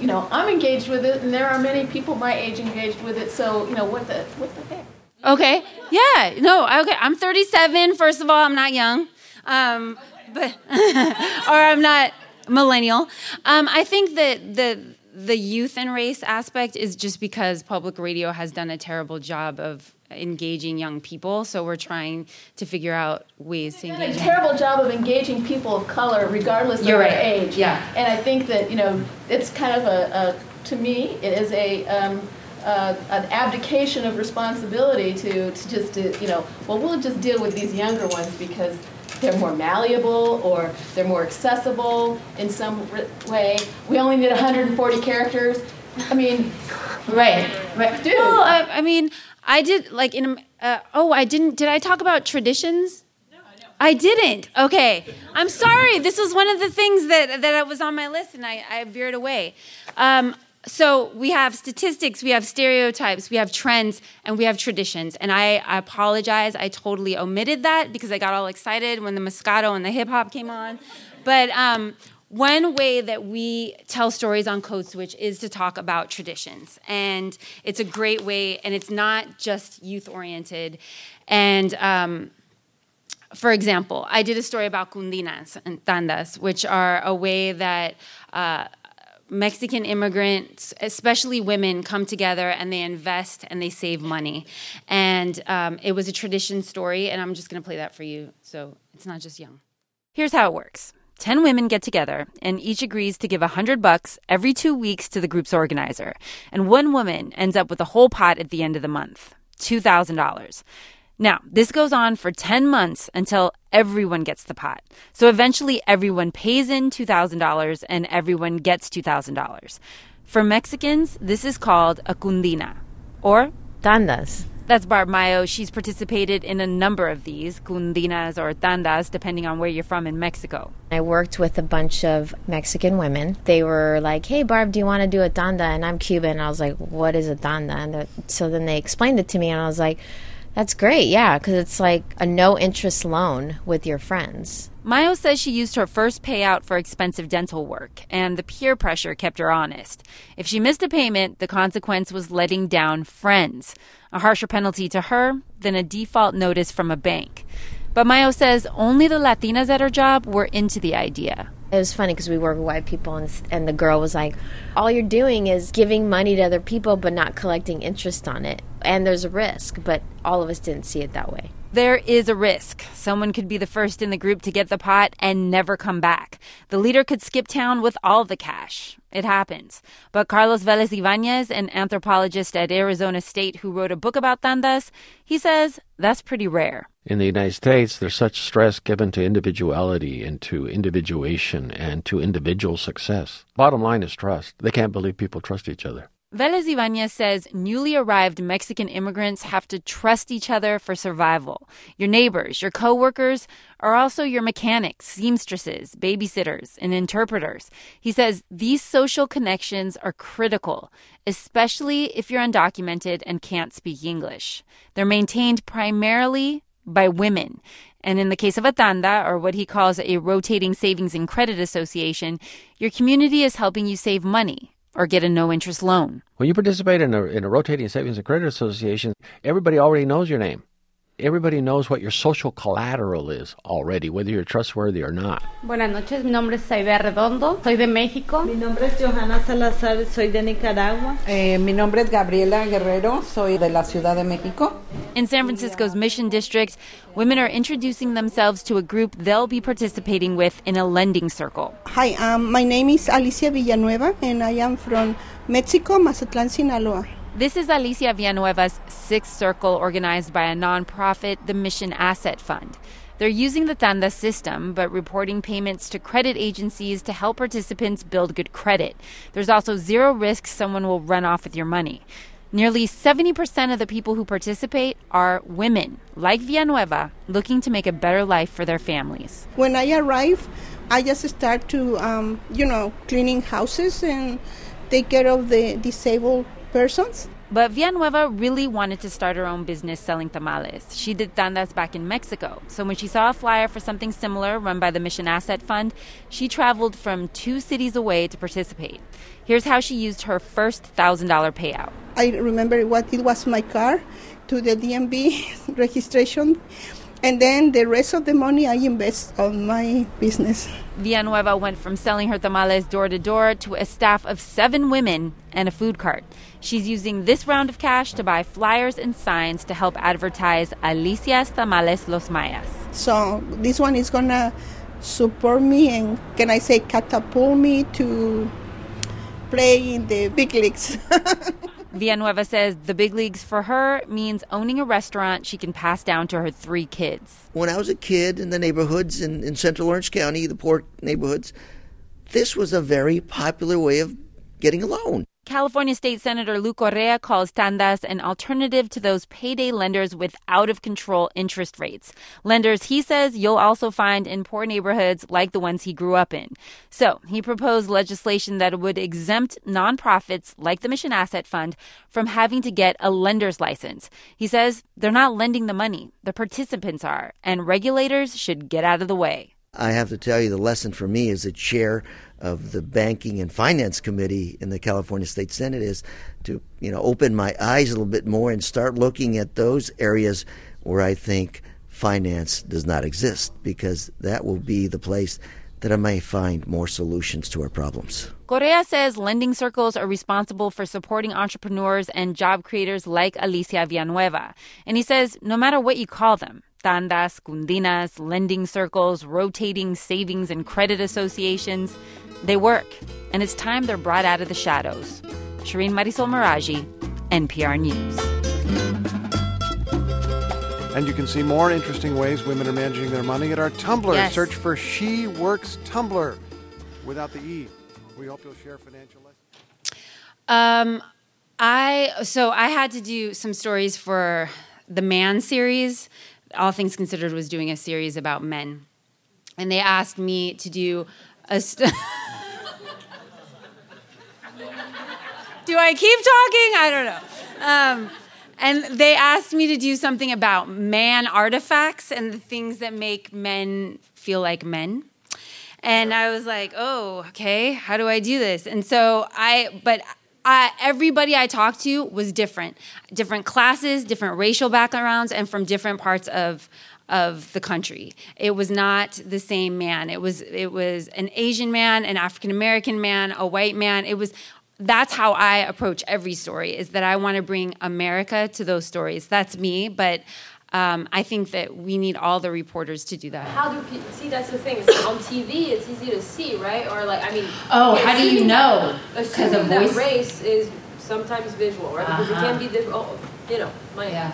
you know, I'm engaged with it, and there are many people my age engaged with it. So, you know, what the what the heck? Okay. Yeah. No. Okay. I'm 37. First of all, I'm not young, um, but or I'm not millennial. Um, I think that the the youth and race aspect is just because public radio has done a terrible job of engaging young people. So we're trying to figure out ways to engage. a terrible job of engaging people of color, regardless You're of right. their age. Yeah. And I think that you know it's kind of a, a to me it is a. Um, uh, an abdication of responsibility to, to just to, you know well we'll just deal with these younger ones because they're more malleable or they're more accessible in some way. We only need 140 characters. I mean, right, right. Dude. Well, I, I mean, I did like in uh, oh I didn't did I talk about traditions? No, I didn't. Okay, I'm sorry. This was one of the things that that was on my list, and I, I veered away. Um, so we have statistics, we have stereotypes, we have trends, and we have traditions. And I, I, apologize, I totally omitted that because I got all excited when the Moscato and the hip hop came on. But um, one way that we tell stories on Code Switch is to talk about traditions. And it's a great way, and it's not just youth oriented. And um, for example, I did a story about cundinas and tandas, which are a way that uh, Mexican immigrants, especially women, come together and they invest and they save money. And um, it was a tradition story, and I'm just going to play that for you. So it's not just young. Here's how it works. 10 women get together and each agrees to give 100 bucks every 2 weeks to the group's organizer. And one woman ends up with a whole pot at the end of the month, $2,000. Now, this goes on for 10 months until everyone gets the pot. So eventually everyone pays in $2,000 and everyone gets $2,000. For Mexicans, this is called a cundina or tandas. That's Barb Mayo. She's participated in a number of these, cundinas or tandas, depending on where you're from in Mexico. I worked with a bunch of Mexican women. They were like, hey, Barb, do you want to do a tanda? And I'm Cuban. And I was like, what is a tanda? And so then they explained it to me, and I was like, that's great, yeah, because it's like a no interest loan with your friends. Mayo says she used her first payout for expensive dental work, and the peer pressure kept her honest. If she missed a payment, the consequence was letting down friends, a harsher penalty to her than a default notice from a bank. But Mayo says only the Latinas at her job were into the idea. It was funny because we with white people, and, and the girl was like, All you're doing is giving money to other people, but not collecting interest on it. And there's a risk, but all of us didn't see it that way. There is a risk. Someone could be the first in the group to get the pot and never come back. The leader could skip town with all the cash. It happens. But Carlos Velez Ibanez, an anthropologist at Arizona State who wrote a book about tandas, he says that's pretty rare. In the United States, there's such stress given to individuality and to individuation and to individual success. Bottom line is trust. They can't believe people trust each other. Velez Ibanez says newly arrived Mexican immigrants have to trust each other for survival. Your neighbors, your coworkers are also your mechanics, seamstresses, babysitters, and interpreters. He says these social connections are critical, especially if you're undocumented and can't speak English. They're maintained primarily by women. And in the case of a tanda, or what he calls a rotating savings and credit association, your community is helping you save money or get a no interest loan. When you participate in a, in a rotating savings and credit association, everybody already knows your name. Everybody knows what your social collateral is already, whether you're trustworthy or not. Buenas noches, mi nombre es Saida Redondo, soy de México. Mi nombre es Johanna Salazar, soy de Nicaragua. Eh, mi nombre es Gabriela Guerrero, soy de la Ciudad de México. In San Francisco's Mission District, women are introducing themselves to a group they'll be participating with in a lending circle. Hi, um, my name is Alicia Villanueva, and I am from Mexico, Mazatlan, Sinaloa. This is Alicia Villanueva's Sixth Circle organized by a nonprofit, the Mission Asset Fund. They're using the Tanda system, but reporting payments to credit agencies to help participants build good credit. There's also zero risk someone will run off with your money. Nearly 70% of the people who participate are women, like Villanueva, looking to make a better life for their families. When I arrive, I just start to, um, you know, cleaning houses and take care of the disabled persons. But Villanueva really wanted to start her own business selling tamales. She did tandas back in Mexico. So when she saw a flyer for something similar run by the Mission Asset Fund, she traveled from two cities away to participate. Here's how she used her first $1,000 payout. I remember what it was my car to the DMV registration and then the rest of the money I invest on my business. Villanueva went from selling her tamales door to door to a staff of seven women and a food cart. She's using this round of cash to buy flyers and signs to help advertise Alicia's Tamales Los Mayas. So this one is gonna support me and can I say catapult me to play in the big leagues. Villanueva says the big leagues for her means owning a restaurant she can pass down to her three kids. When I was a kid in the neighborhoods in, in central Orange County, the poor neighborhoods, this was a very popular way of getting a loan. California State Senator Lou Correa calls tandas an alternative to those payday lenders with out of control interest rates. Lenders, he says, you'll also find in poor neighborhoods like the ones he grew up in. So he proposed legislation that would exempt nonprofits like the Mission Asset Fund from having to get a lender's license. He says they're not lending the money, the participants are, and regulators should get out of the way. I have to tell you, the lesson for me as a chair of the Banking and Finance Committee in the California State Senate is to, you know, open my eyes a little bit more and start looking at those areas where I think finance does not exist, because that will be the place that I may find more solutions to our problems. Correa says lending circles are responsible for supporting entrepreneurs and job creators like Alicia Villanueva. And he says no matter what you call them, tandas, cundinas, lending circles, rotating savings and credit associations, they work. And it's time they're brought out of the shadows. Shereen Marisol Meraji, NPR News. And you can see more interesting ways women are managing their money at our Tumblr. Yes. Search for She Works Tumblr without the E. We hope you'll share financial lessons. Um, I so I had to do some stories for the Man series. All Things Considered was doing a series about men, and they asked me to do a. St- do I keep talking? I don't know. Um, and they asked me to do something about man artifacts and the things that make men feel like men. And I was like, oh, okay, how do I do this? And so I, but I, everybody I talked to was different, different classes, different racial backgrounds, and from different parts of of the country. It was not the same man. It was it was an Asian man, an African American man, a white man. It was that's how I approach every story is that I want to bring America to those stories. That's me, but um, I think that we need all the reporters to do that. How do people see? That's the thing. It's on TV, it's easy to see, right? Or like, I mean, Oh, how do you know? 'Cause Assuming of that voice? race is sometimes visual, right? Because it Uh-huh. can be different. Oh, you know, my. Yeah.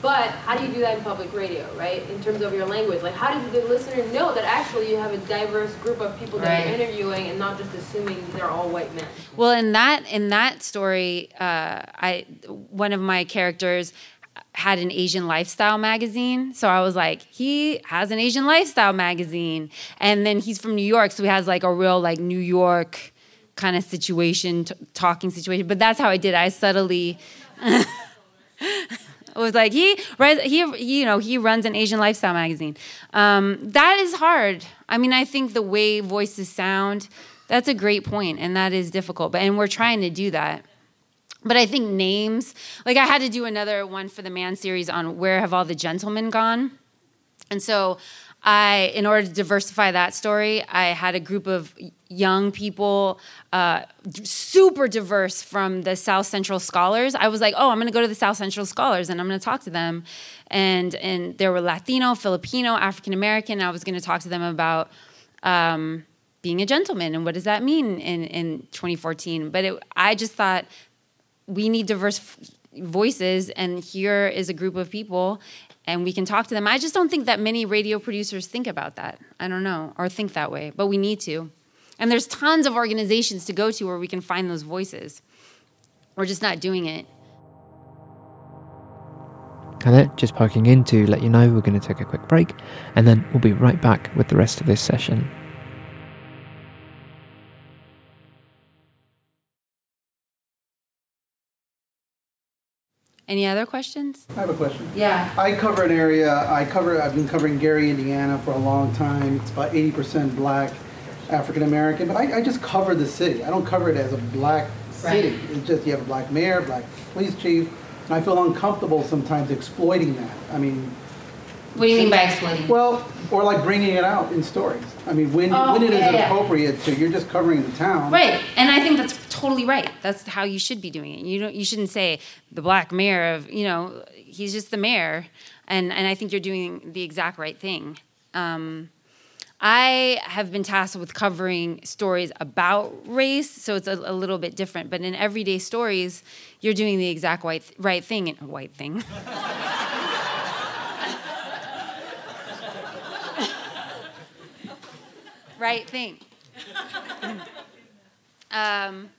But how do you do that in public radio, right? In terms of your language, like how does the listener know that actually you have a diverse group of people that you're interviewing, and not just assuming they're all white men? Well, in that in that story, uh, I one of my characters had an Asian lifestyle magazine, so I was like, he has an Asian lifestyle magazine, and then he's from New York, so he has like a real like New York kind of situation, t- talking situation. But that's how I did. I subtly. Was like he, he, you know, he runs an Asian lifestyle magazine. Um, that is hard. I mean, I think the way voices sound, that's a great point, and that is difficult. But and we're trying to do that. But I think names, like I had to do another one for the Man series on where have all the gentlemen gone, and so I, in order to diversify that story, I had a group of young people, uh, super diverse from the South Central Scholars. I was like, oh, I'm to go to the South Central Scholars and I'm to talk to them, and and there were Latino, Filipino, African American. I was to talk to them about. Um, being a gentleman and what does that mean in, in 2014 but it, i just thought we need diverse f- voices and here is a group of people and we can talk to them. I just don't think that many radio producers think about that. I don't know or think that way but we need to. And there's tons of organizations to go to where we can find those voices. We're just not doing it. Hello, just poking in to let you know we're going to take a quick break and then we'll be right back with the rest of this session. Any other questions I have a question. Yeah. I cover an area, I cover, I've been covering Gary, Indiana for a long time. It's about 80% black, African American, but I, I just cover the city. I don't cover it as a black city. Right. It's just you have a black mayor, black police chief, and I feel uncomfortable sometimes exploiting that. I mean, what do you mean by exploiting well, or like bringing it out in stories. I mean, when, Oh, when it is yeah, yeah. appropriate to, you're just covering the town. Right, and I think that's totally right. That's how you should be doing it. You don't. You shouldn't say the black mayor of. You know, he's just the mayor, and and I think you're doing the exact right thing. Um, I have been tasked with covering stories about race, so it's a, a little bit different. But in everyday stories, you're doing the exact right right thing. White thing. right thing. Um,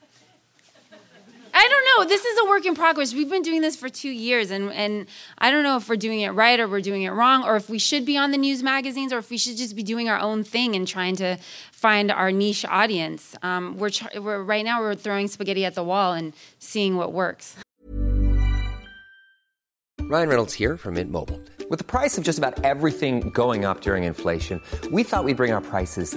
I don't know. This is a work in progress. We've been doing this for two years, and and I don't know if we're doing it right or we're doing it wrong, or if we should be on the news magazines, or if we should just be doing our own thing and trying to find our niche audience. Um, we're, we're right now we're throwing spaghetti at the wall and seeing what works. Ryan Reynolds here from Mint Mobile. With the price of just about everything going up during inflation, we thought we'd bring our prices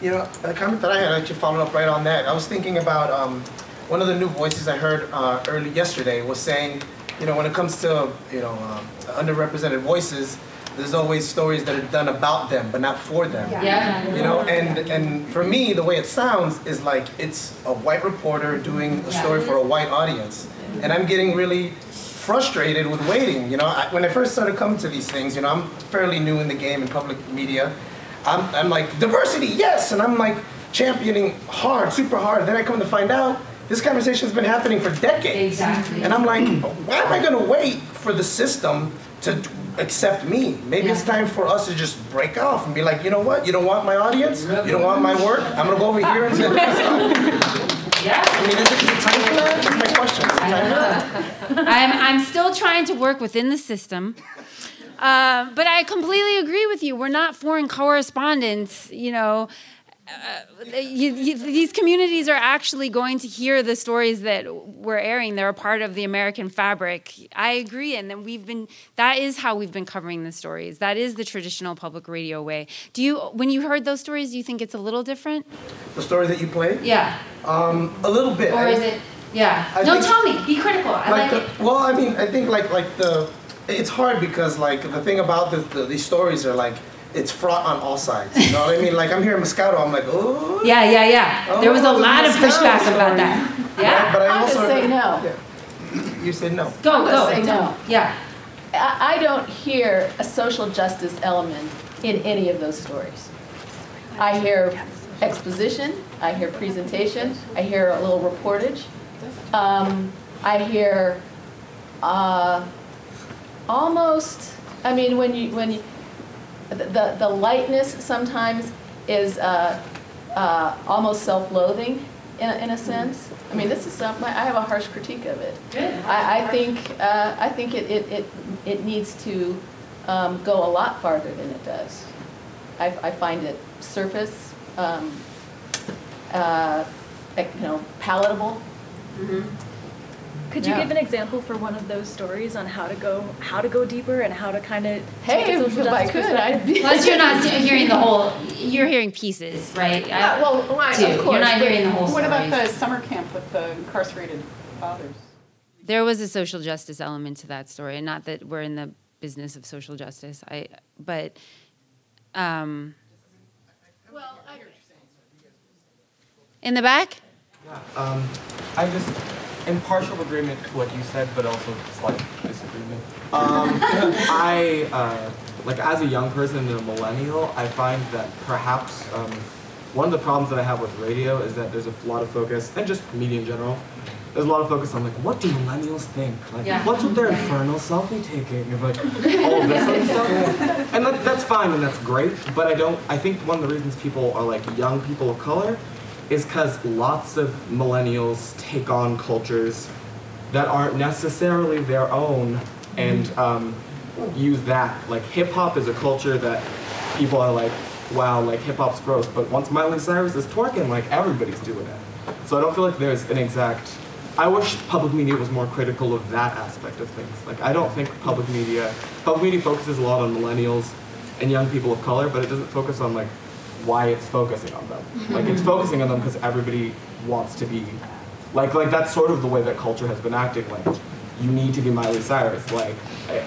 You know, the comment that I had actually followed up right on that. I was thinking about um, one of the new voices I heard uh, early yesterday was saying, you know, when it comes to, you know, um, underrepresented voices, there's always stories that are done about them, but not for them. Yeah. You know, and and for me, the way it sounds is like it's a white reporter doing a story for a white audience, and I'm getting really frustrated with waiting. You know, I, when I first started coming to these things, you know, I'm fairly new in the game in public media. I'm, I'm like diversity, yes, and I'm like championing hard, super hard. Then I come to find out this conversation's been happening for decades. Exactly. And I'm like, why am I going to wait for the system to accept me? Maybe it's time for us to just break off and be like, you know what? You don't want my audience? You don't want my work? I'm going to go over here and say this. Yeah. I mean, is it, is it time for that? That's my question. Is it time for that? I'm, I'm still trying to work within the system. Uh, but I completely agree with you. We're not foreign correspondents, you know. Uh, you, you, these communities are actually going to hear the stories that we're airing. They're a part of the American fabric. I agree, and then we've been. That is how we've been covering the stories. That is the traditional public radio way. Do you, when you heard those stories, do you think it's a little different? The story that you played? Yeah. Um, a little bit. Or I- is it? Yeah. I no, tell me. Be critical. I like, the, it. Well, I mean, I think like like the it's hard because like the thing about the, the, these stories are like it's fraught on all sides. You know what I mean? Like I'm here in Moscato, I'm like, oh. Yeah, yeah, yeah. there was a Oh, lot of pushback story. about that. Yeah. But I I'm also gonna say no. Yeah. You said no. Go, I'm go. say no. Yeah. I, I don't hear a social justice element in any of those stories. I hear exposition, I hear presentation, I hear a little reportage. Um, I hear uh, almost, I mean, when you, when you, the, the lightness sometimes is uh, uh, almost self-loathing in a, in a sense. I mean, this is something, I have a harsh critique of it. Good. I, I think, uh, I think it, it, it, it needs to um, go a lot farther than it does. I, I find it surface, um, uh, you know, palatable. Could you Yeah. give an example for one of those stories on how to go how to go deeper and how to kind of Hey, take a social if I justice could, I'd perspective? be- Plus, you're not hearing the whole. You're hearing pieces, right? Yeah, well, why, too. of course. You're not hearing the whole story. What about the summer camp with the incarcerated fathers? There was a social justice element to that story, and not that we're in the business of social justice. I, but, um, in the back. Um, I just, in partial agreement to what you said, but also slight disagreement. Um, I, uh, like, as a young person and a millennial, I find that perhaps um, one of the problems that I have with radio is that there's a lot of focus, and just media in general, there's a lot of focus on, like, what do millennials think? Like, Yeah. what's with their infernal selfie taking? And, like, all of this other stuff. And that, that's fine and that's great, but I don't, I think one of the reasons people are, like, young people of color is because lots of millennials take on cultures that aren't necessarily their own and um, use that. Like hip hop is a culture that people are like, wow, like hip hop's gross. But once Miley Cyrus is twerking, like everybody's doing it. So I don't feel like there's an exact I wish public media was more critical of that aspect of things. Like I don't think public media public media focuses a lot on millennials and young people of color, but it doesn't focus on like why it's focusing on them. Like it's focusing on them because everybody wants to be like like that's sort of the way that culture has been acting. Like you need to be Miley Cyrus. Like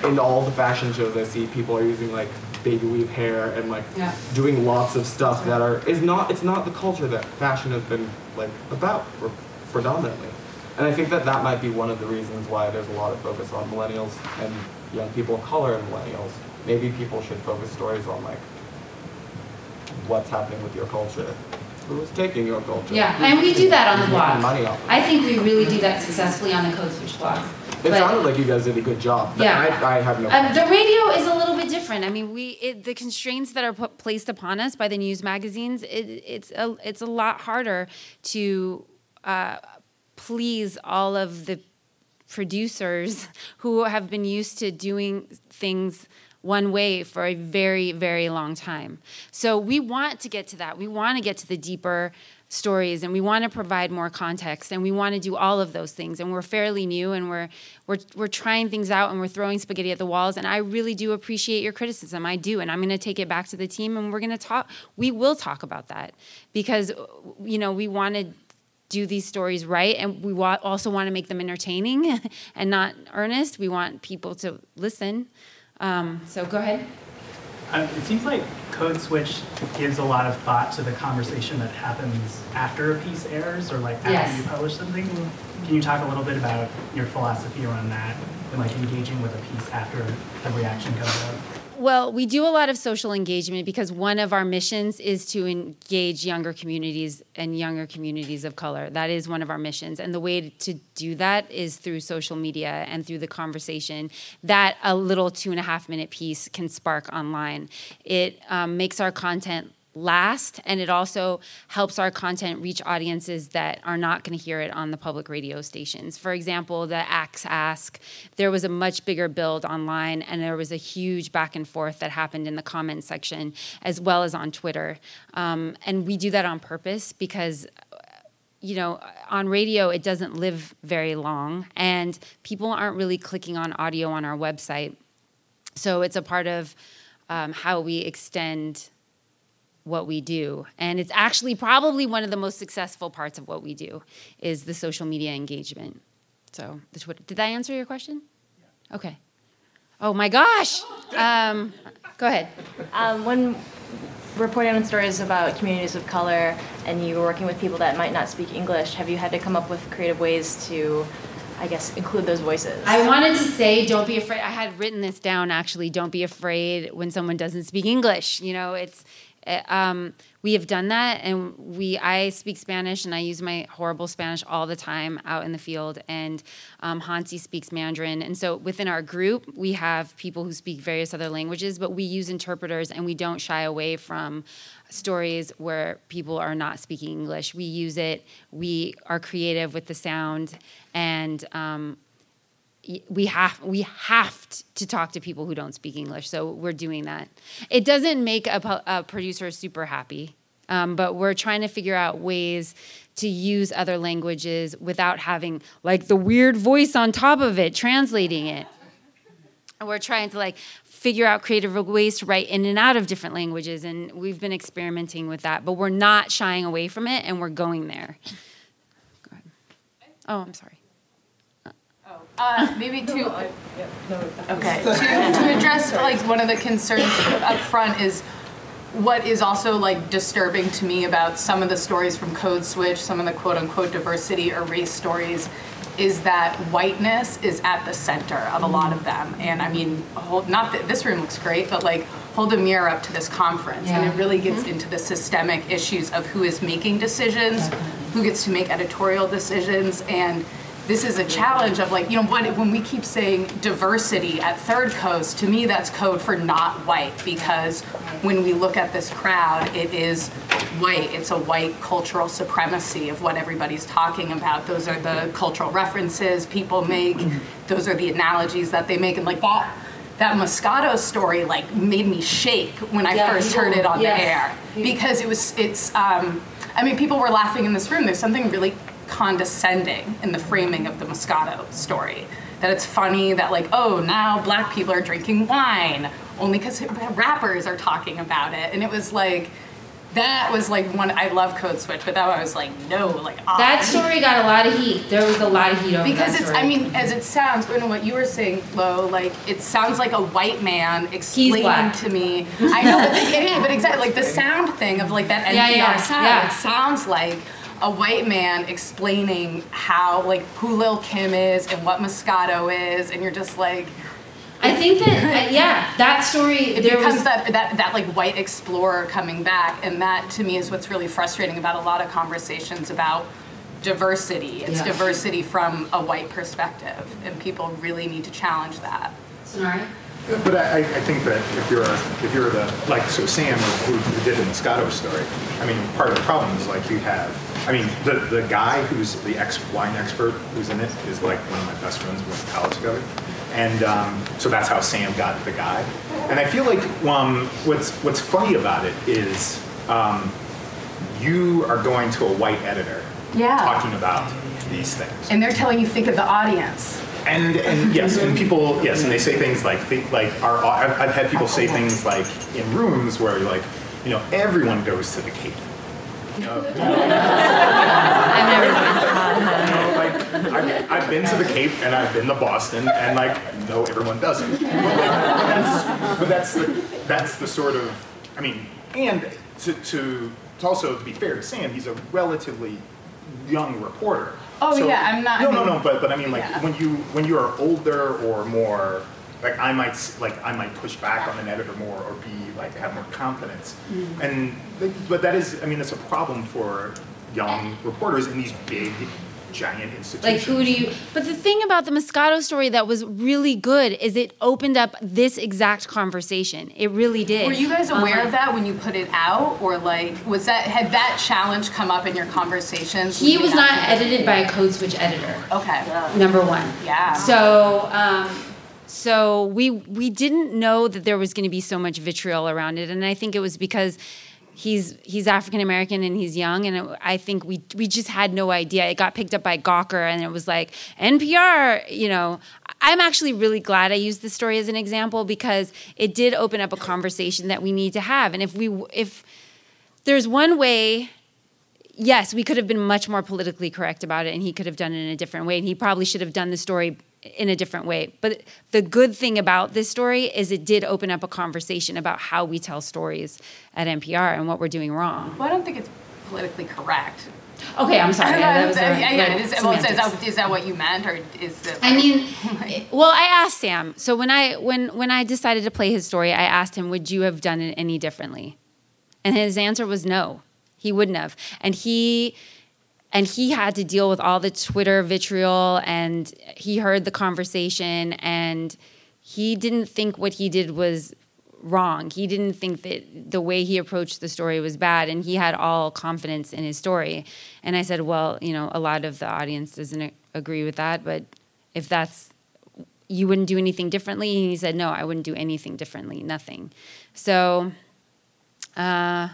in all the fashion shows I see, people are using like baby weave hair and like Yeah. doing lots of stuff that are is not it's not the culture that fashion has been like about pre- predominantly. And I think that that might be one of the reasons why there's a lot of focus on millennials and young people of color and millennials. Maybe people should focus stories on like what's happening with your culture, who's taking your culture. Yeah, and we do that on the blog. Money off. I think we really do that successfully on the Code Switch blog. It But- sounded like you guys did a good job. but Yeah. I, I have no. Um, the radio is a little bit different. I mean, we it, the constraints that are put, placed upon us by the news magazines. It, it's a it's a lot harder to uh, please all of the producers who have been used to doing things one way for a very very long time. So we want to get to that. We want to get to the deeper stories and we want to provide more context and we want to do all of those things. And we're fairly new and we're we're we're trying things out and we're throwing spaghetti at the walls. And I really do appreciate your criticism. I do and I'm going to take it back to the team and we're going to talk we will talk about that. Because you know we want to do these stories right and we wa- also want to make them entertaining and not earnest. We want people to listen um, so go ahead Um, it seems like Code Switch gives a lot of thought to the conversation that happens after a piece airs or like after Yes. you publish something. Can you talk a little bit about your philosophy around that and like engaging with a piece after the reaction comes out? Well, we do a lot of social engagement because one of our missions is to engage younger communities and younger communities of color. That is one of our missions. And the way to do that is through social media and through the conversation that a little two and a half minute piece can spark online. It um, makes our content last and it also helps our content reach audiences that are not going to hear it on the public radio stations for example the axe ask there was a much bigger build online and there was a huge back and forth that happened in the comment section as well as on twitter um, and we do that on purpose because you know, on radio, it doesn't live very long, and people aren't really clicking on audio on our website. So it's a part of um, how we extend what we do, and it's actually probably one of the most successful parts of what we do is the social media engagement. So the Twitter. Did I answer your question? Okay. Oh my gosh. Um, go ahead. Um, when reporting on stories about communities of color and you were working with people that might not speak English, have you had to come up with creative ways to, I guess, include those voices? I wanted to say, don't be afraid. I had written this down actually. Don't be afraid when someone doesn't speak English. You know, it's um, we have done that, and we. I speak Spanish, and I use my horrible Spanish all the time out in the field. And um, Hansi speaks Mandarin, and so within our group, we have people who speak various other languages, but we use interpreters, and we don't shy away from stories where people are not speaking English. We use it. We are creative with the sound, and um, we have we have to talk to people who don't speak English. So we're doing that. It doesn't make a, a producer super happy, um, but we're trying to figure out ways to use other languages without having like the weird voice on top of it translating it. And we're trying to like figure out creative ways to write in and out of different languages, and we've been experimenting with that. But we're not shying away from it, and we're going there. Go. Oh, I'm sorry. Uh, maybe to okay. to, to address like one of the concerns up front is what is also like disturbing to me about some of the stories from Code Switch, some of the quote unquote diversity or race stories, is that whiteness is at the center of a lot of them. And I mean, hold, not that this room looks great, but like hold a mirror up to this conference, and it really gets into the systemic issues of who is making decisions, who gets to make editorial decisions, and this is a challenge of like you know what when we keep saying diversity at third coast to me that's code for not white because when we look at this crowd it is white. It's a white cultural supremacy of what everybody's talking about. Those are the cultural references people make. Those are the analogies that they make. And like that that Moscato story like made me shake when I Yeah, first heard it on yes. the air because it was it's um, I mean people were laughing in this room. There's something really condescending in the framing of the Moscato story. That it's funny that like, oh, now black people are drinking wine only because rappers are talking about it, and it was like. That was like one. I love Code Switch, but that I was like, no, like odd. That story got a lot of heat. There was a lot of heat over because that it's. story. I mean, as it sounds, I know what you were saying, Lo. Like it sounds like a white man explaining to me. I know, but, the, yeah, but exactly like the sound thing of like that NPR Yeah, yeah, sound. yeah. It sounds like a white man explaining how like who Lil Kim is and what Moscato is, and you're just like. I think that yeah, that story It there becomes was that, that that like white explorer coming back, and that to me is what's really frustrating about a lot of conversations about diversity. It's Yeah. diversity from a white perspective, and people really need to challenge that. Sonari? But I, I think that if you're if you're the like so Sam who, who did the Moscato story, I mean part of the problem is like you have I mean the the guy who's the ex wine expert who's in it is like one of my best friends. We went to college together, and um, so that's how Sam got the guy. And I feel like um, what's what's funny about it is um, you are going to a white editor Yeah. talking about these things. And they're telling you think of the audience. And and yes, and people yes, and they say things like think like our I've, I've had people say things like in rooms where like you know everyone goes to the Cape. You know, like, I've, I've been to the Cape and I've been to Boston and like no everyone doesn't. But, like, that's, but that's the that's the sort of I mean and to to, to also to be fair to Sam, he's a relatively young reporter. Oh, yeah, I'm not- No, I no, no. But but I mean, like Yeah. when you when you are older or more, like I might like I might push back on an editor more or be like have more confidence. Mm. And but that is I mean that's a problem for young reporters in these big giant institutions. like who do you but the thing about the moscato story that was really good is it opened up this exact conversation it really did Were you guys aware Um, of that when you put it out, or like was that had that challenge come up in your conversations? he was not to edited by a code switch editor Okay. number one Yeah. so um so we we didn't know that there was going to be so much vitriol around it and i think it was because he's he's african american and he's young and it, i think we we just had no idea. It got picked up by gawker and it was like npr you know. I'm actually really glad i used this story as an example because it did open up a conversation that we need to have. And if we if there's one way yes, we could have been much more politically correct about it, and he could have done it in a different way, and he probably should have done the story in a different way. But the good thing about this story is it did open up a conversation about how we tell stories at NPR and what we're doing wrong. Well, I don't think it's politically correct. Okay, I'm sorry. Yeah, that was, uh, yeah, yeah, is, well, is, that, is that what you meant, or is it? I mean, well, I asked Sam. So when I when when I decided to play his story, I asked him, "Would you have done it any differently?" And his answer was no. He wouldn't have. And he and he had to deal with all the Twitter vitriol and he heard the conversation and he didn't think what he did was wrong. He didn't think that the way he approached the story was bad and he had all confidence in his story. And I said, "Well, you know, a lot of the audience doesn't agree with that, but if that's you wouldn't do anything differently?" And he said, "No, I wouldn't do anything differently. Nothing." So uh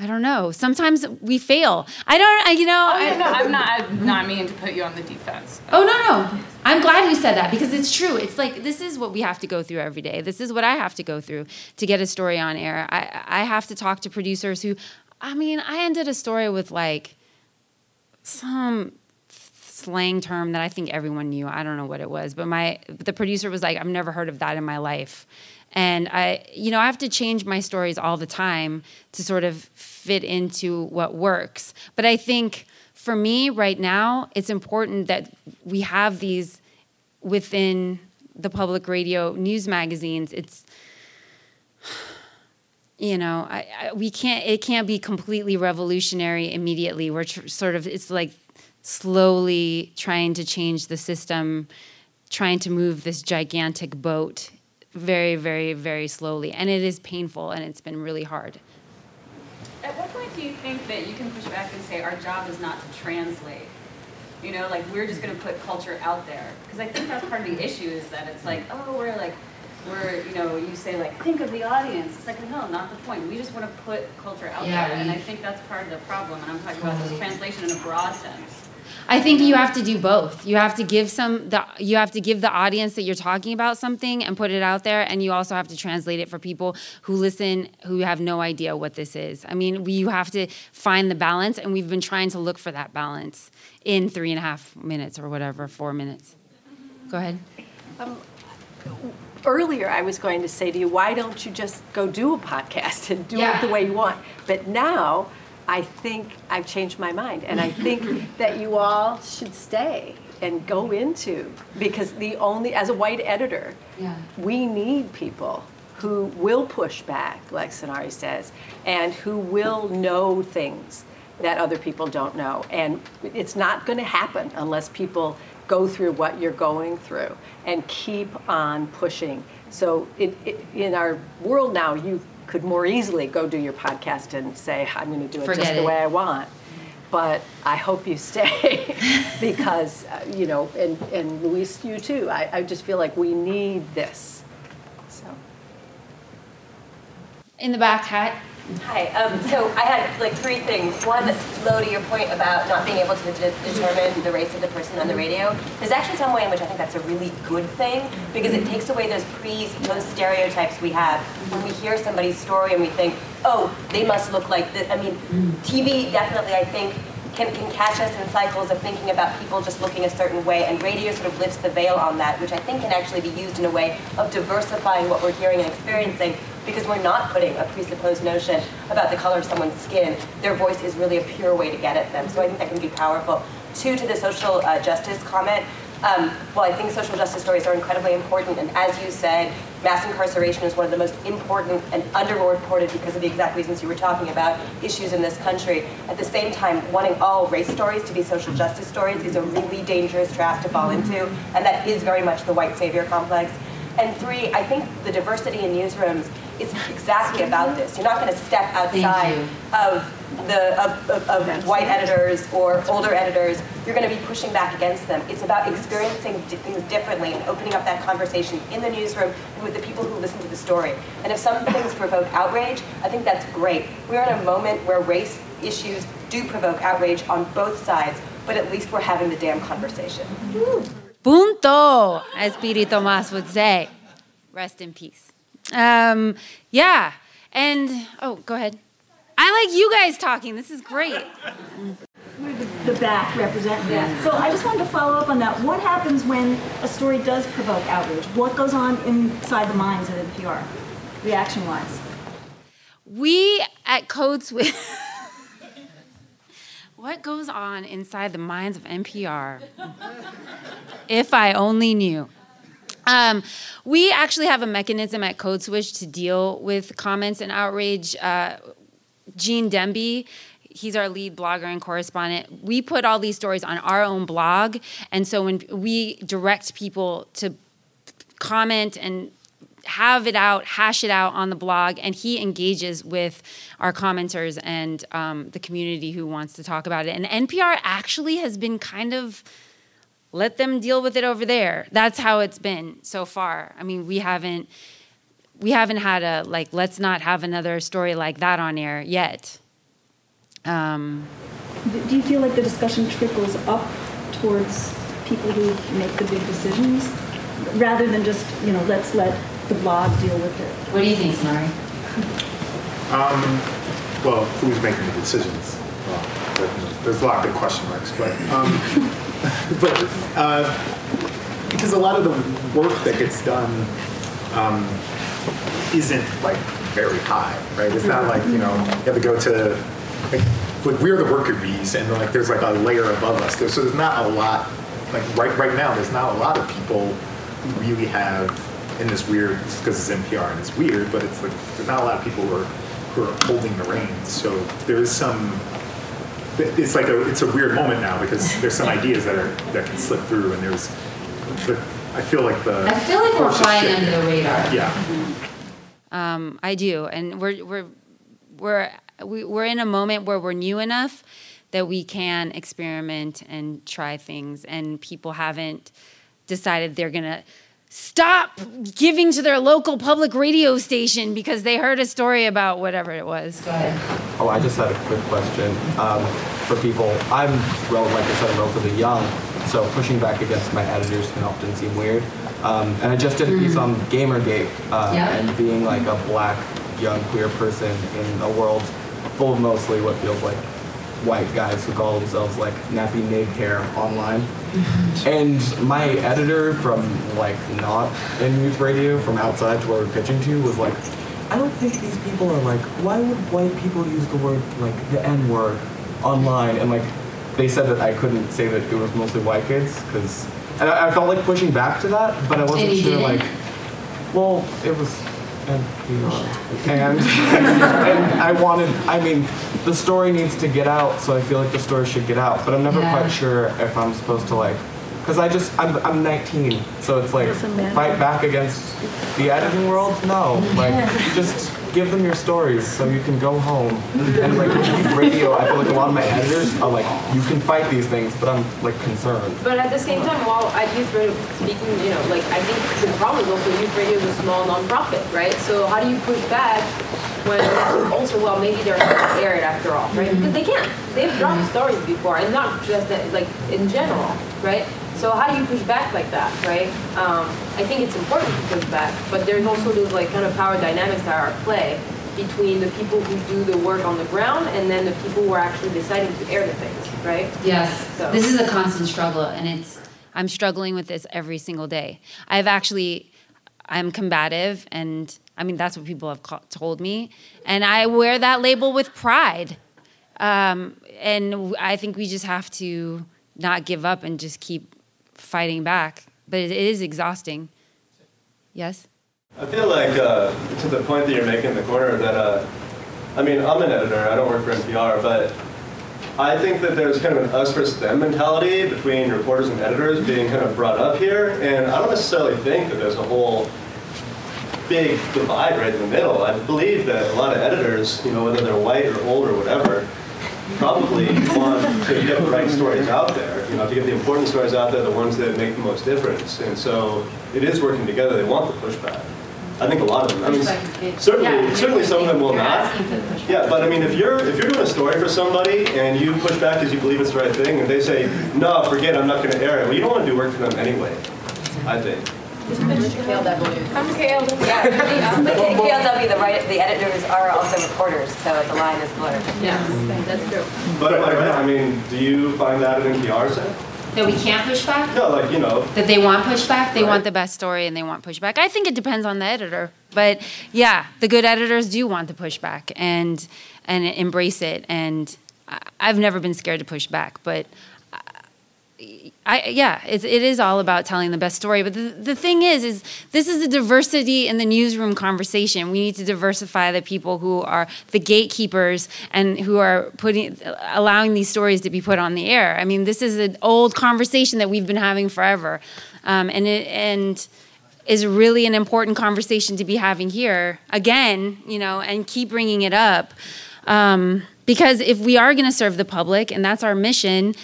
I don't know. Sometimes we fail. I don't. I, you know. Oh, yeah, I, no, I'm not. I'm not meaning to put you on the defense. Oh no no! I'm glad you said that because it's true. It's like this is what we have to go through every day. This is what I have to go through to get a story on air. I I have to talk to producers who, I mean, I ended a story with like some slang term that I think everyone knew. I don't know what it was, but my the producer was like, "I've never heard of that in my life." And I, you know, I have to change my stories all the time to sort of fit into what works. But I think for me right now, it's important that we have these within the public radio news magazines. It's you know, I, I, we can't. It can't be completely revolutionary immediately. We're tr- sort of. It's like slowly trying to change the system, trying to move this gigantic boat very, very, very slowly, and it is painful, and it's been really hard. At what point do you think that you can push back and say our job is not to translate? You know, like we're just going to put culture out there because I think that's part of the issue is that it's like, oh, we're like, we're you know, you say like think of the audience. It's like no, not the point. We just want to put culture out Yeah, there, and I think that's part of the problem. And I'm talking about this translation in a broad sense. I think you have to do both. You have to give some the you have to give the audience that you're talking about something and put it out there and you also have to translate it for people who listen who have no idea what this is. I mean, we, you have to find the balance and we've been trying to look for that balance in three and a half minutes or whatever, four minutes. Go ahead. Um, earlier, I was going to say to you, why don't you just go do a podcast and do Yeah. it the way you want? But now, I think I've changed my mind, and I think that you all should stay and go into because the only as a white editor, Yeah. we need people who will push back, like Sonari says, and who will know things that other people don't know. And it's not going to happen unless people go through what you're going through and keep on pushing. So it, it, in our world now, you could more easily go do your podcast and say, I'm going to do it just Forget the it. way I want. But I hope you stay because, uh, you know, and, and Luis, you too. I, I just feel like we need this. So. In the back hat. Hi. Um, so I had like three things. One, Lo, to your point about not being able to de- determine the race of the person on the radio, there's actually some way in which I think that's a really good thing because it takes away those pre those stereotypes we have when we hear somebody's story and we think, oh, they must look like this. I mean, TV definitely, I think, can, can catch us in cycles of thinking about people just looking a certain way, and radio sort of lifts the veil on that, which I think can actually be used in a way of diversifying what we're hearing and experiencing because we're not putting a presupposed notion about the color of someone's skin. Their voice is really a pure way to get at them. So I think that can be powerful. Two, to the social uh, justice comment, um, well, I think social justice stories are incredibly important, and as you said, mass incarceration is one of the most important and underreported because of the exact reasons you were talking about, issues in this country. At the same time, wanting all race stories to be social justice stories is a really dangerous trap to fall into, and that is very much the white savior complex. And three, I think the diversity in newsrooms is exactly about this. You're not going to step outside of the of, of, of white editors or older editors. You're going to be pushing back against them. It's about experiencing di- things differently and opening up that conversation in the newsroom and with the people who listen to the story. And if some things provoke outrage, I think that's great. We're in a moment where race issues do provoke outrage on both sides, but at least we're having the damn conversation. Punto, as Piri Thomas would say. Rest in peace. Um, yeah. And, oh, go ahead. I like you guys talking. This is great. the back representative. So I just wanted to follow up on that. What happens when a story does provoke outrage? What goes on inside the minds of NPR, reaction-wise? We at Code Switch. what goes on inside the minds of NPR? if I only knew. Um, we actually have a mechanism at Code Switch to deal with comments and outrage. Uh, Gene Demby, he's our lead blogger and correspondent. We put all these stories on our own blog, and so when we direct people to comment and have it out, hash it out on the blog, and he engages with our commenters and um, the community who wants to talk about it. And NPR actually has been kind of let them deal with it over there. That's how it's been so far. I mean, we haven't we haven't had a like let's not have another story like that on air yet. Um, Do do you feel like the discussion trickles up towards people who make the big decisions, rather than just, you know, let's let the blog deal with it? What do you think, Sonari? Um, well, who's making the decisions? Well, there's a lot of big question marks, but, um, but, uh, because a lot of the work that gets done, um, isn't like very high, right? It's not like, you know, you have to go to, like, like we're the worker bees and like there's like a layer above us. There's, so there's not a lot, like right, right now, there's not a lot of people who really have in this weird, because it's NPR and it's weird, but it's like, there's not a lot of people who are, who are holding the reins. So there is some, it's like a, it's a weird moment now because there's some ideas that are, that can slip through and there's, but I feel like the. I feel like we're flying under the radar. Yeah. Mm-hmm. Um, I do, and we're we're we're we, we're in a moment where we're new enough that we can experiment and try things, and people haven't decided they're gonna stop giving to their local public radio station because they heard a story about whatever it was. Go ahead. Oh, I just had a quick question. Um, for people. I'm, rel- like I said, relatively young, so pushing back against my editors can often seem weird. Um, and I just did a piece on Gamergate uh, Yeah. and being like a black young queer person in a world full of mostly what feels like white guys who call themselves like nappy nig hair online. And my editor from like not in youth radio from outside to where we're pitching to was like, I don't think these people are like, why would white people use the word like the N word online? And like they said that I couldn't say that it was mostly white kids because and I, I felt like pushing back to that, but I wasn't sure didn't? like, well, it was NPR. And, and I wanted, I mean, the story needs to get out, so I feel like the story should get out. But I'm never Yeah. quite sure if I'm supposed to like, because I just, I'm, I'm 19, so it's like, fight back against the editing world? No. Like, just give them your stories so you can go home. And like, with youth radio, I feel like a lot of my editors are like, you can fight these things, but I'm like concerned. But at the same time, while at youth radio speaking, you know, like I think the problem is also youth radio is a small nonprofit, right? So how do you push back when also, well, maybe they're not aired after all, right? Because they can't. They've dropped mm-hmm. stories before, and not just that, like in general, right? So how do you push back like that, right? Um, I think it's important to push back, but there's also those like kind of power dynamics that are at play between the people who do the work on the ground and then the people who are actually deciding to air the things, right? Yes. So- This is a constant struggle, and it's I'm struggling with this every single day. I've actually I'm combative, and I mean that's what people have ca- told me, and I wear that label with pride. Um, and I think we just have to not give up and just keep fighting back. But it is exhausting. Yes. I feel like uh, to the point that you're making in the corner that uh, I mean I'm an editor. I don't work for NPR, but I think that there's kind of an us versus them mentality between reporters and editors being kind of brought up here, and I don't necessarily think that there's a whole big divide right in the middle. I believe that a lot of editors, you know, whether they're white or old or whatever, probably want to get the right stories out there, you know, to get the important stories out there, the ones that make the most difference. And so it is working together. They want the pushback. I think a lot of them. I mean, certainly, yeah, certainly some of them will not. Yeah, but I mean, if you're if you're doing a story for somebody and you push back because you believe it's the right thing, and they say, "No, forget, I'm not going to air it," well, you don't want to do work for them anyway. I think. I'm KLW. Yeah, but K- KLW, the right, the editors are also reporters, so the line is blurred. Yes, that's true. But am I mean, do you find that in NPR, say? That we can't push back? No, like you know. That they want pushback? They Right. want the best story and they want pushback. I think it depends on the editor. But yeah, the good editors do want the pushback and and embrace it. And I've never been scared to push back, but I, yeah, it, it is all about telling the best story. But the, the thing is, is this is a diversity in the newsroom conversation. We need to diversify the people who are the gatekeepers and who are putting, allowing these stories to be put on the air. I mean, this is an old conversation that we've been having forever, um, and it and is really an important conversation to be having here again. You know, and keep bringing it up. Um, because if we are going to serve the public, and that's our mission,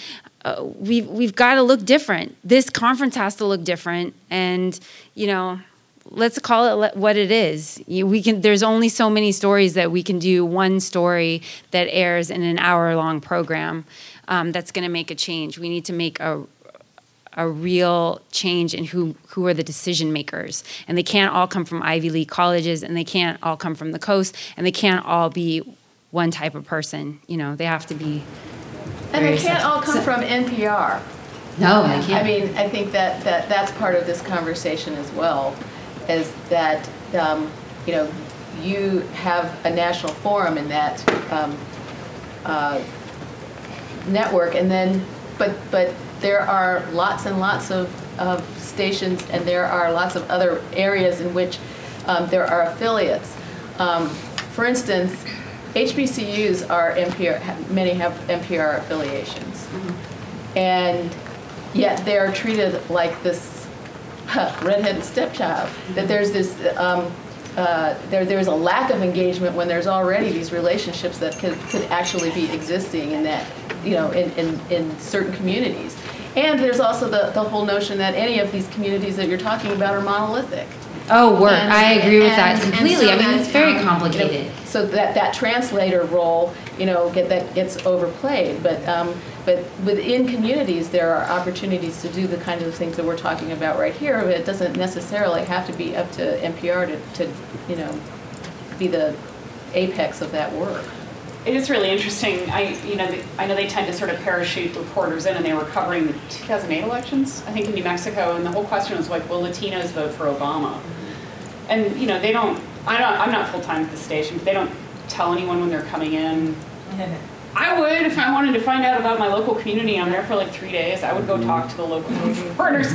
uh, we've we've got to look different. This conference has to look different, and you know, let's call it what it is. You, we can. There's only so many stories that we can do. One story that airs in an hour-long program um, that's going to make a change. We need to make a a real change in who who are the decision makers, and they can't all come from Ivy League colleges, and they can't all come from the coast, and they can't all be one type of person. You know, they have to be. And they can't all come so- from NPR. No, they can't. I mean, I think that, that that's part of this conversation as well, is that, um, you know, you have a national forum in that um, uh, network, and then, but, but there are lots and lots of, of stations, and there are lots of other areas in which um, there are affiliates. Um, For instance, HBCUs are NPR, many have NPR affiliations. And yet they're treated like this redheaded stepchild, that there's this, um, uh, there, there's a lack of engagement when there's already these relationships that could, could actually be existing in that, you know, in, in, in certain communities. And there's also the, the whole notion that any of these communities that you're talking about are monolithic. Oh, work. And- I agree with and- that completely. so I mean, it's very complicated. So that, that translator role, you know, get, that gets overplayed. But, um, but within communities, there are opportunities to do the kind of things that we're talking about right here. But it doesn't necessarily have to be up to NPR to, to, you know, be the apex of that work. It is really interesting. I, you know, the- I know they tend to sort of parachute reporters in, and they were covering the 2008 elections, I think in New Mexico, and the whole question was like, will Latinos vote for Obama? And you know, they don't. I don't. I'm not full time at the station. But they don't tell anyone when they're coming in. I would if I wanted to find out about my local community. I'm there for like three days. I would go talk to the local reporters.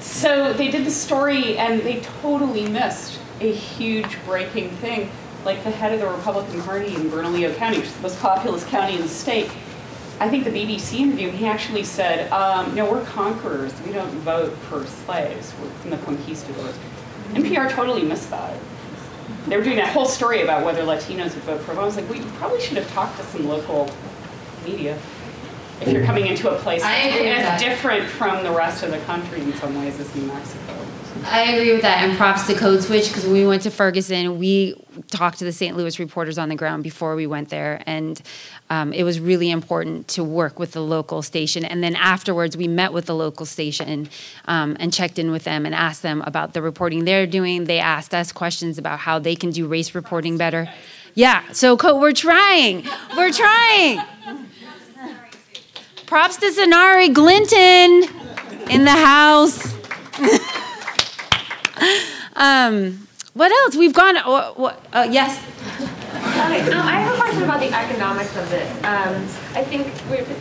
So they did the story, and they totally missed a huge breaking thing. Like the head of the Republican Party in Bernalillo County, which is the most populous county in the state. I think the BBC interview, he actually said, um, "No, we're conquerors. We don't vote for slaves. We're from the conquistadors." NPR totally missed that. They were doing that whole story about whether Latinos would vote for Obama. I was like, we you probably should have talked to some local media. If you're mm. coming into a place I agree with as that. different from the rest of the country in some ways as New Mexico. I agree with that, and props to Code Switch because when we went to Ferguson, we talked to the St. Louis reporters on the ground before we went there, and um, it was really important to work with the local station. And then afterwards, we met with the local station um, and checked in with them and asked them about the reporting they're doing. They asked us questions about how they can do race reporting better. Yeah, so Co- we're trying. We're trying. Props to Sonari Glinton in the house. um, what else? We've gone. Uh, uh, yes. Okay, um, I have a question about the economics of this. Um, I think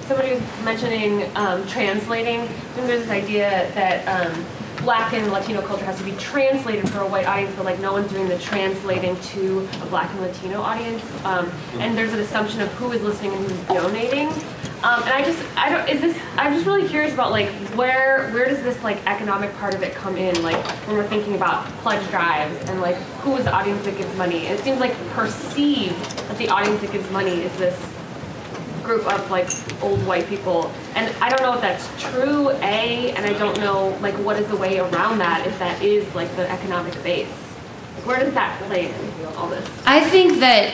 somebody was mentioning um, translating. I think there's this idea that um, Black and Latino culture has to be translated for a white audience, but like no one's doing the translating to a Black and Latino audience. Um, and there's an assumption of who is listening and who's donating. Um, and I just, I don't, is this, I'm just really curious about like where, where does this like economic part of it come in? Like when we're thinking about pledge drives and like who is the audience that gives money? And it seems like perceived that the audience that gives money is this group of like old white people. And I don't know if that's true, A, and I don't know like what is the way around that if that is like the economic base. Like, where does that play in all this? I think that.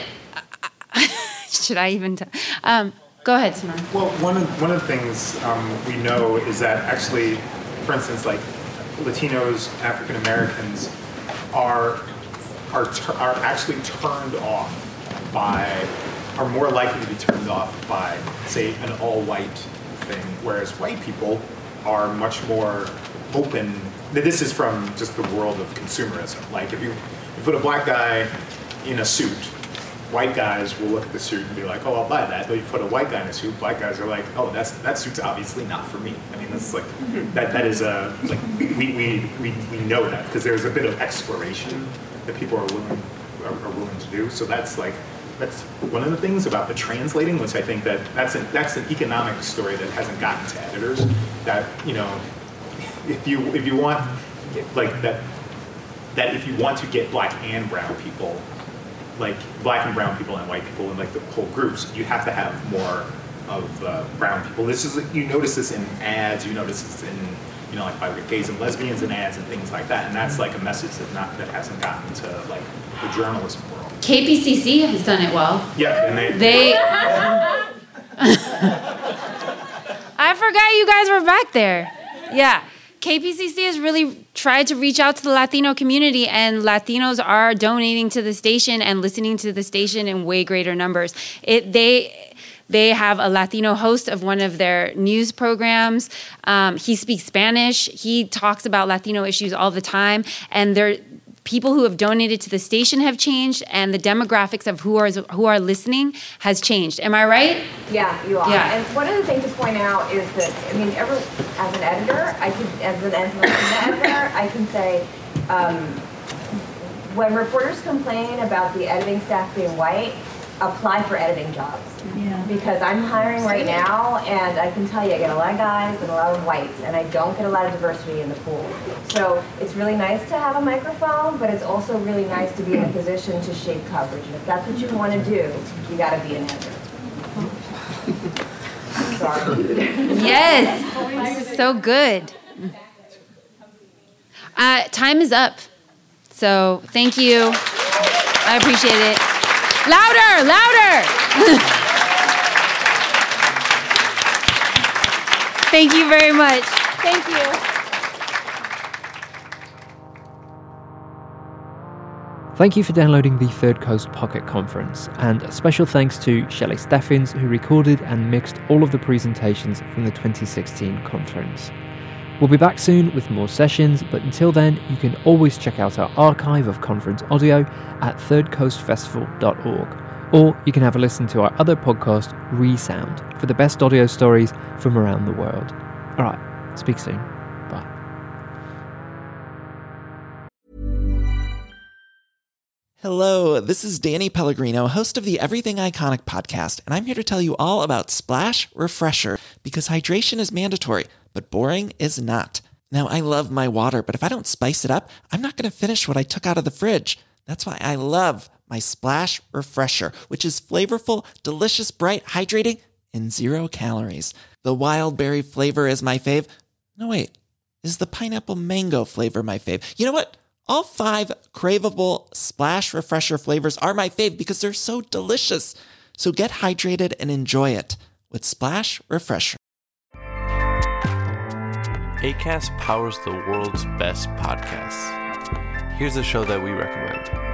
should I even? T- um, go ahead, Simone. Well, one of, one of the things um, we know is that actually, for instance, like Latinos, African Americans are are are actually turned off by are more likely to be turned off by say an all-white thing, whereas white people are much more open. This is from just the world of consumerism. Like if you, you put a black guy in a suit white guys will look at the suit and be like, "Oh, I'll buy that." But you put a white guy in a suit, black guys are like, "Oh, that's that suit's obviously not for me." I mean, that's like mm-hmm. that. That is a like we we we, we know that because there's a bit of exploration that people are willing are, are willing to do. So that's like that's one of the things about the translating, which I think that that's an that's an economic story that hasn't gotten to editors. That you know, if you if you want like that that if you want to get black and brown people like black and brown people and white people and like the whole groups, you have to have more of uh, brown people. This is you notice this in ads, you notice this in you know like by gays and lesbians in ads and things like that, and that's like a message that not that hasn't gotten to like the journalism world. KPCC has done it well. Yeah, and they They. I forgot you guys were back there. Yeah. KPCC has really tried to reach out to the Latino community, and Latinos are donating to the station and listening to the station in way greater numbers. It they they have a Latino host of one of their news programs. Um, he speaks Spanish. He talks about Latino issues all the time, and they're people who have donated to the station have changed and the demographics of who are who are listening has changed am i right Yeah, you are. Yeah. And one other thing to point out is that, I mean, ever, as an editor, I could, as an, as an editor, I can say, um, when reporters complain about the editing staff being white, apply for editing jobs. Because I'm hiring right now, and I can tell you, I get a lot of guys and a lot of whites, and I don't get a lot of diversity in the pool. So it's really nice to have a microphone, but it's also really nice to be in a position to shape coverage. And if that's what you want to do, you got to be an editor. Sorry. yes this is so good uh, time is up So thank you. I appreciate it. Louder, louder. thank you very much. Thank you. Thank you for downloading the Third Coast Pocket Conference, and a special thanks to Shelley Steffens, who recorded and mixed all of the presentations from the 2016 conference. We'll be back soon with more sessions, but until then, you can always check out our archive of conference audio at thirdcoastfestival.org, or you can have a listen to our other podcast, Resound, for the best audio stories from around the world. All right, speak soon. Bye. Hello, this is Danny Pellegrino, host of the Everything Iconic podcast, and I'm here to tell you all about Splash Refresher because hydration is mandatory, but boring is not. Now, I love my water, but if I don't spice it up, I'm not going to finish what I took out of the fridge. That's why I love my Splash Refresher, which is flavorful, delicious, bright, hydrating, and zero calories. The wild berry flavor is my fave. No, wait, is the pineapple mango flavor my fave? You know what? All five craveable splash refresher flavors are my fave because they're so delicious. So get hydrated and enjoy it with Splash Refresher. ACAST powers the world's best podcasts. Here's a show that we recommend.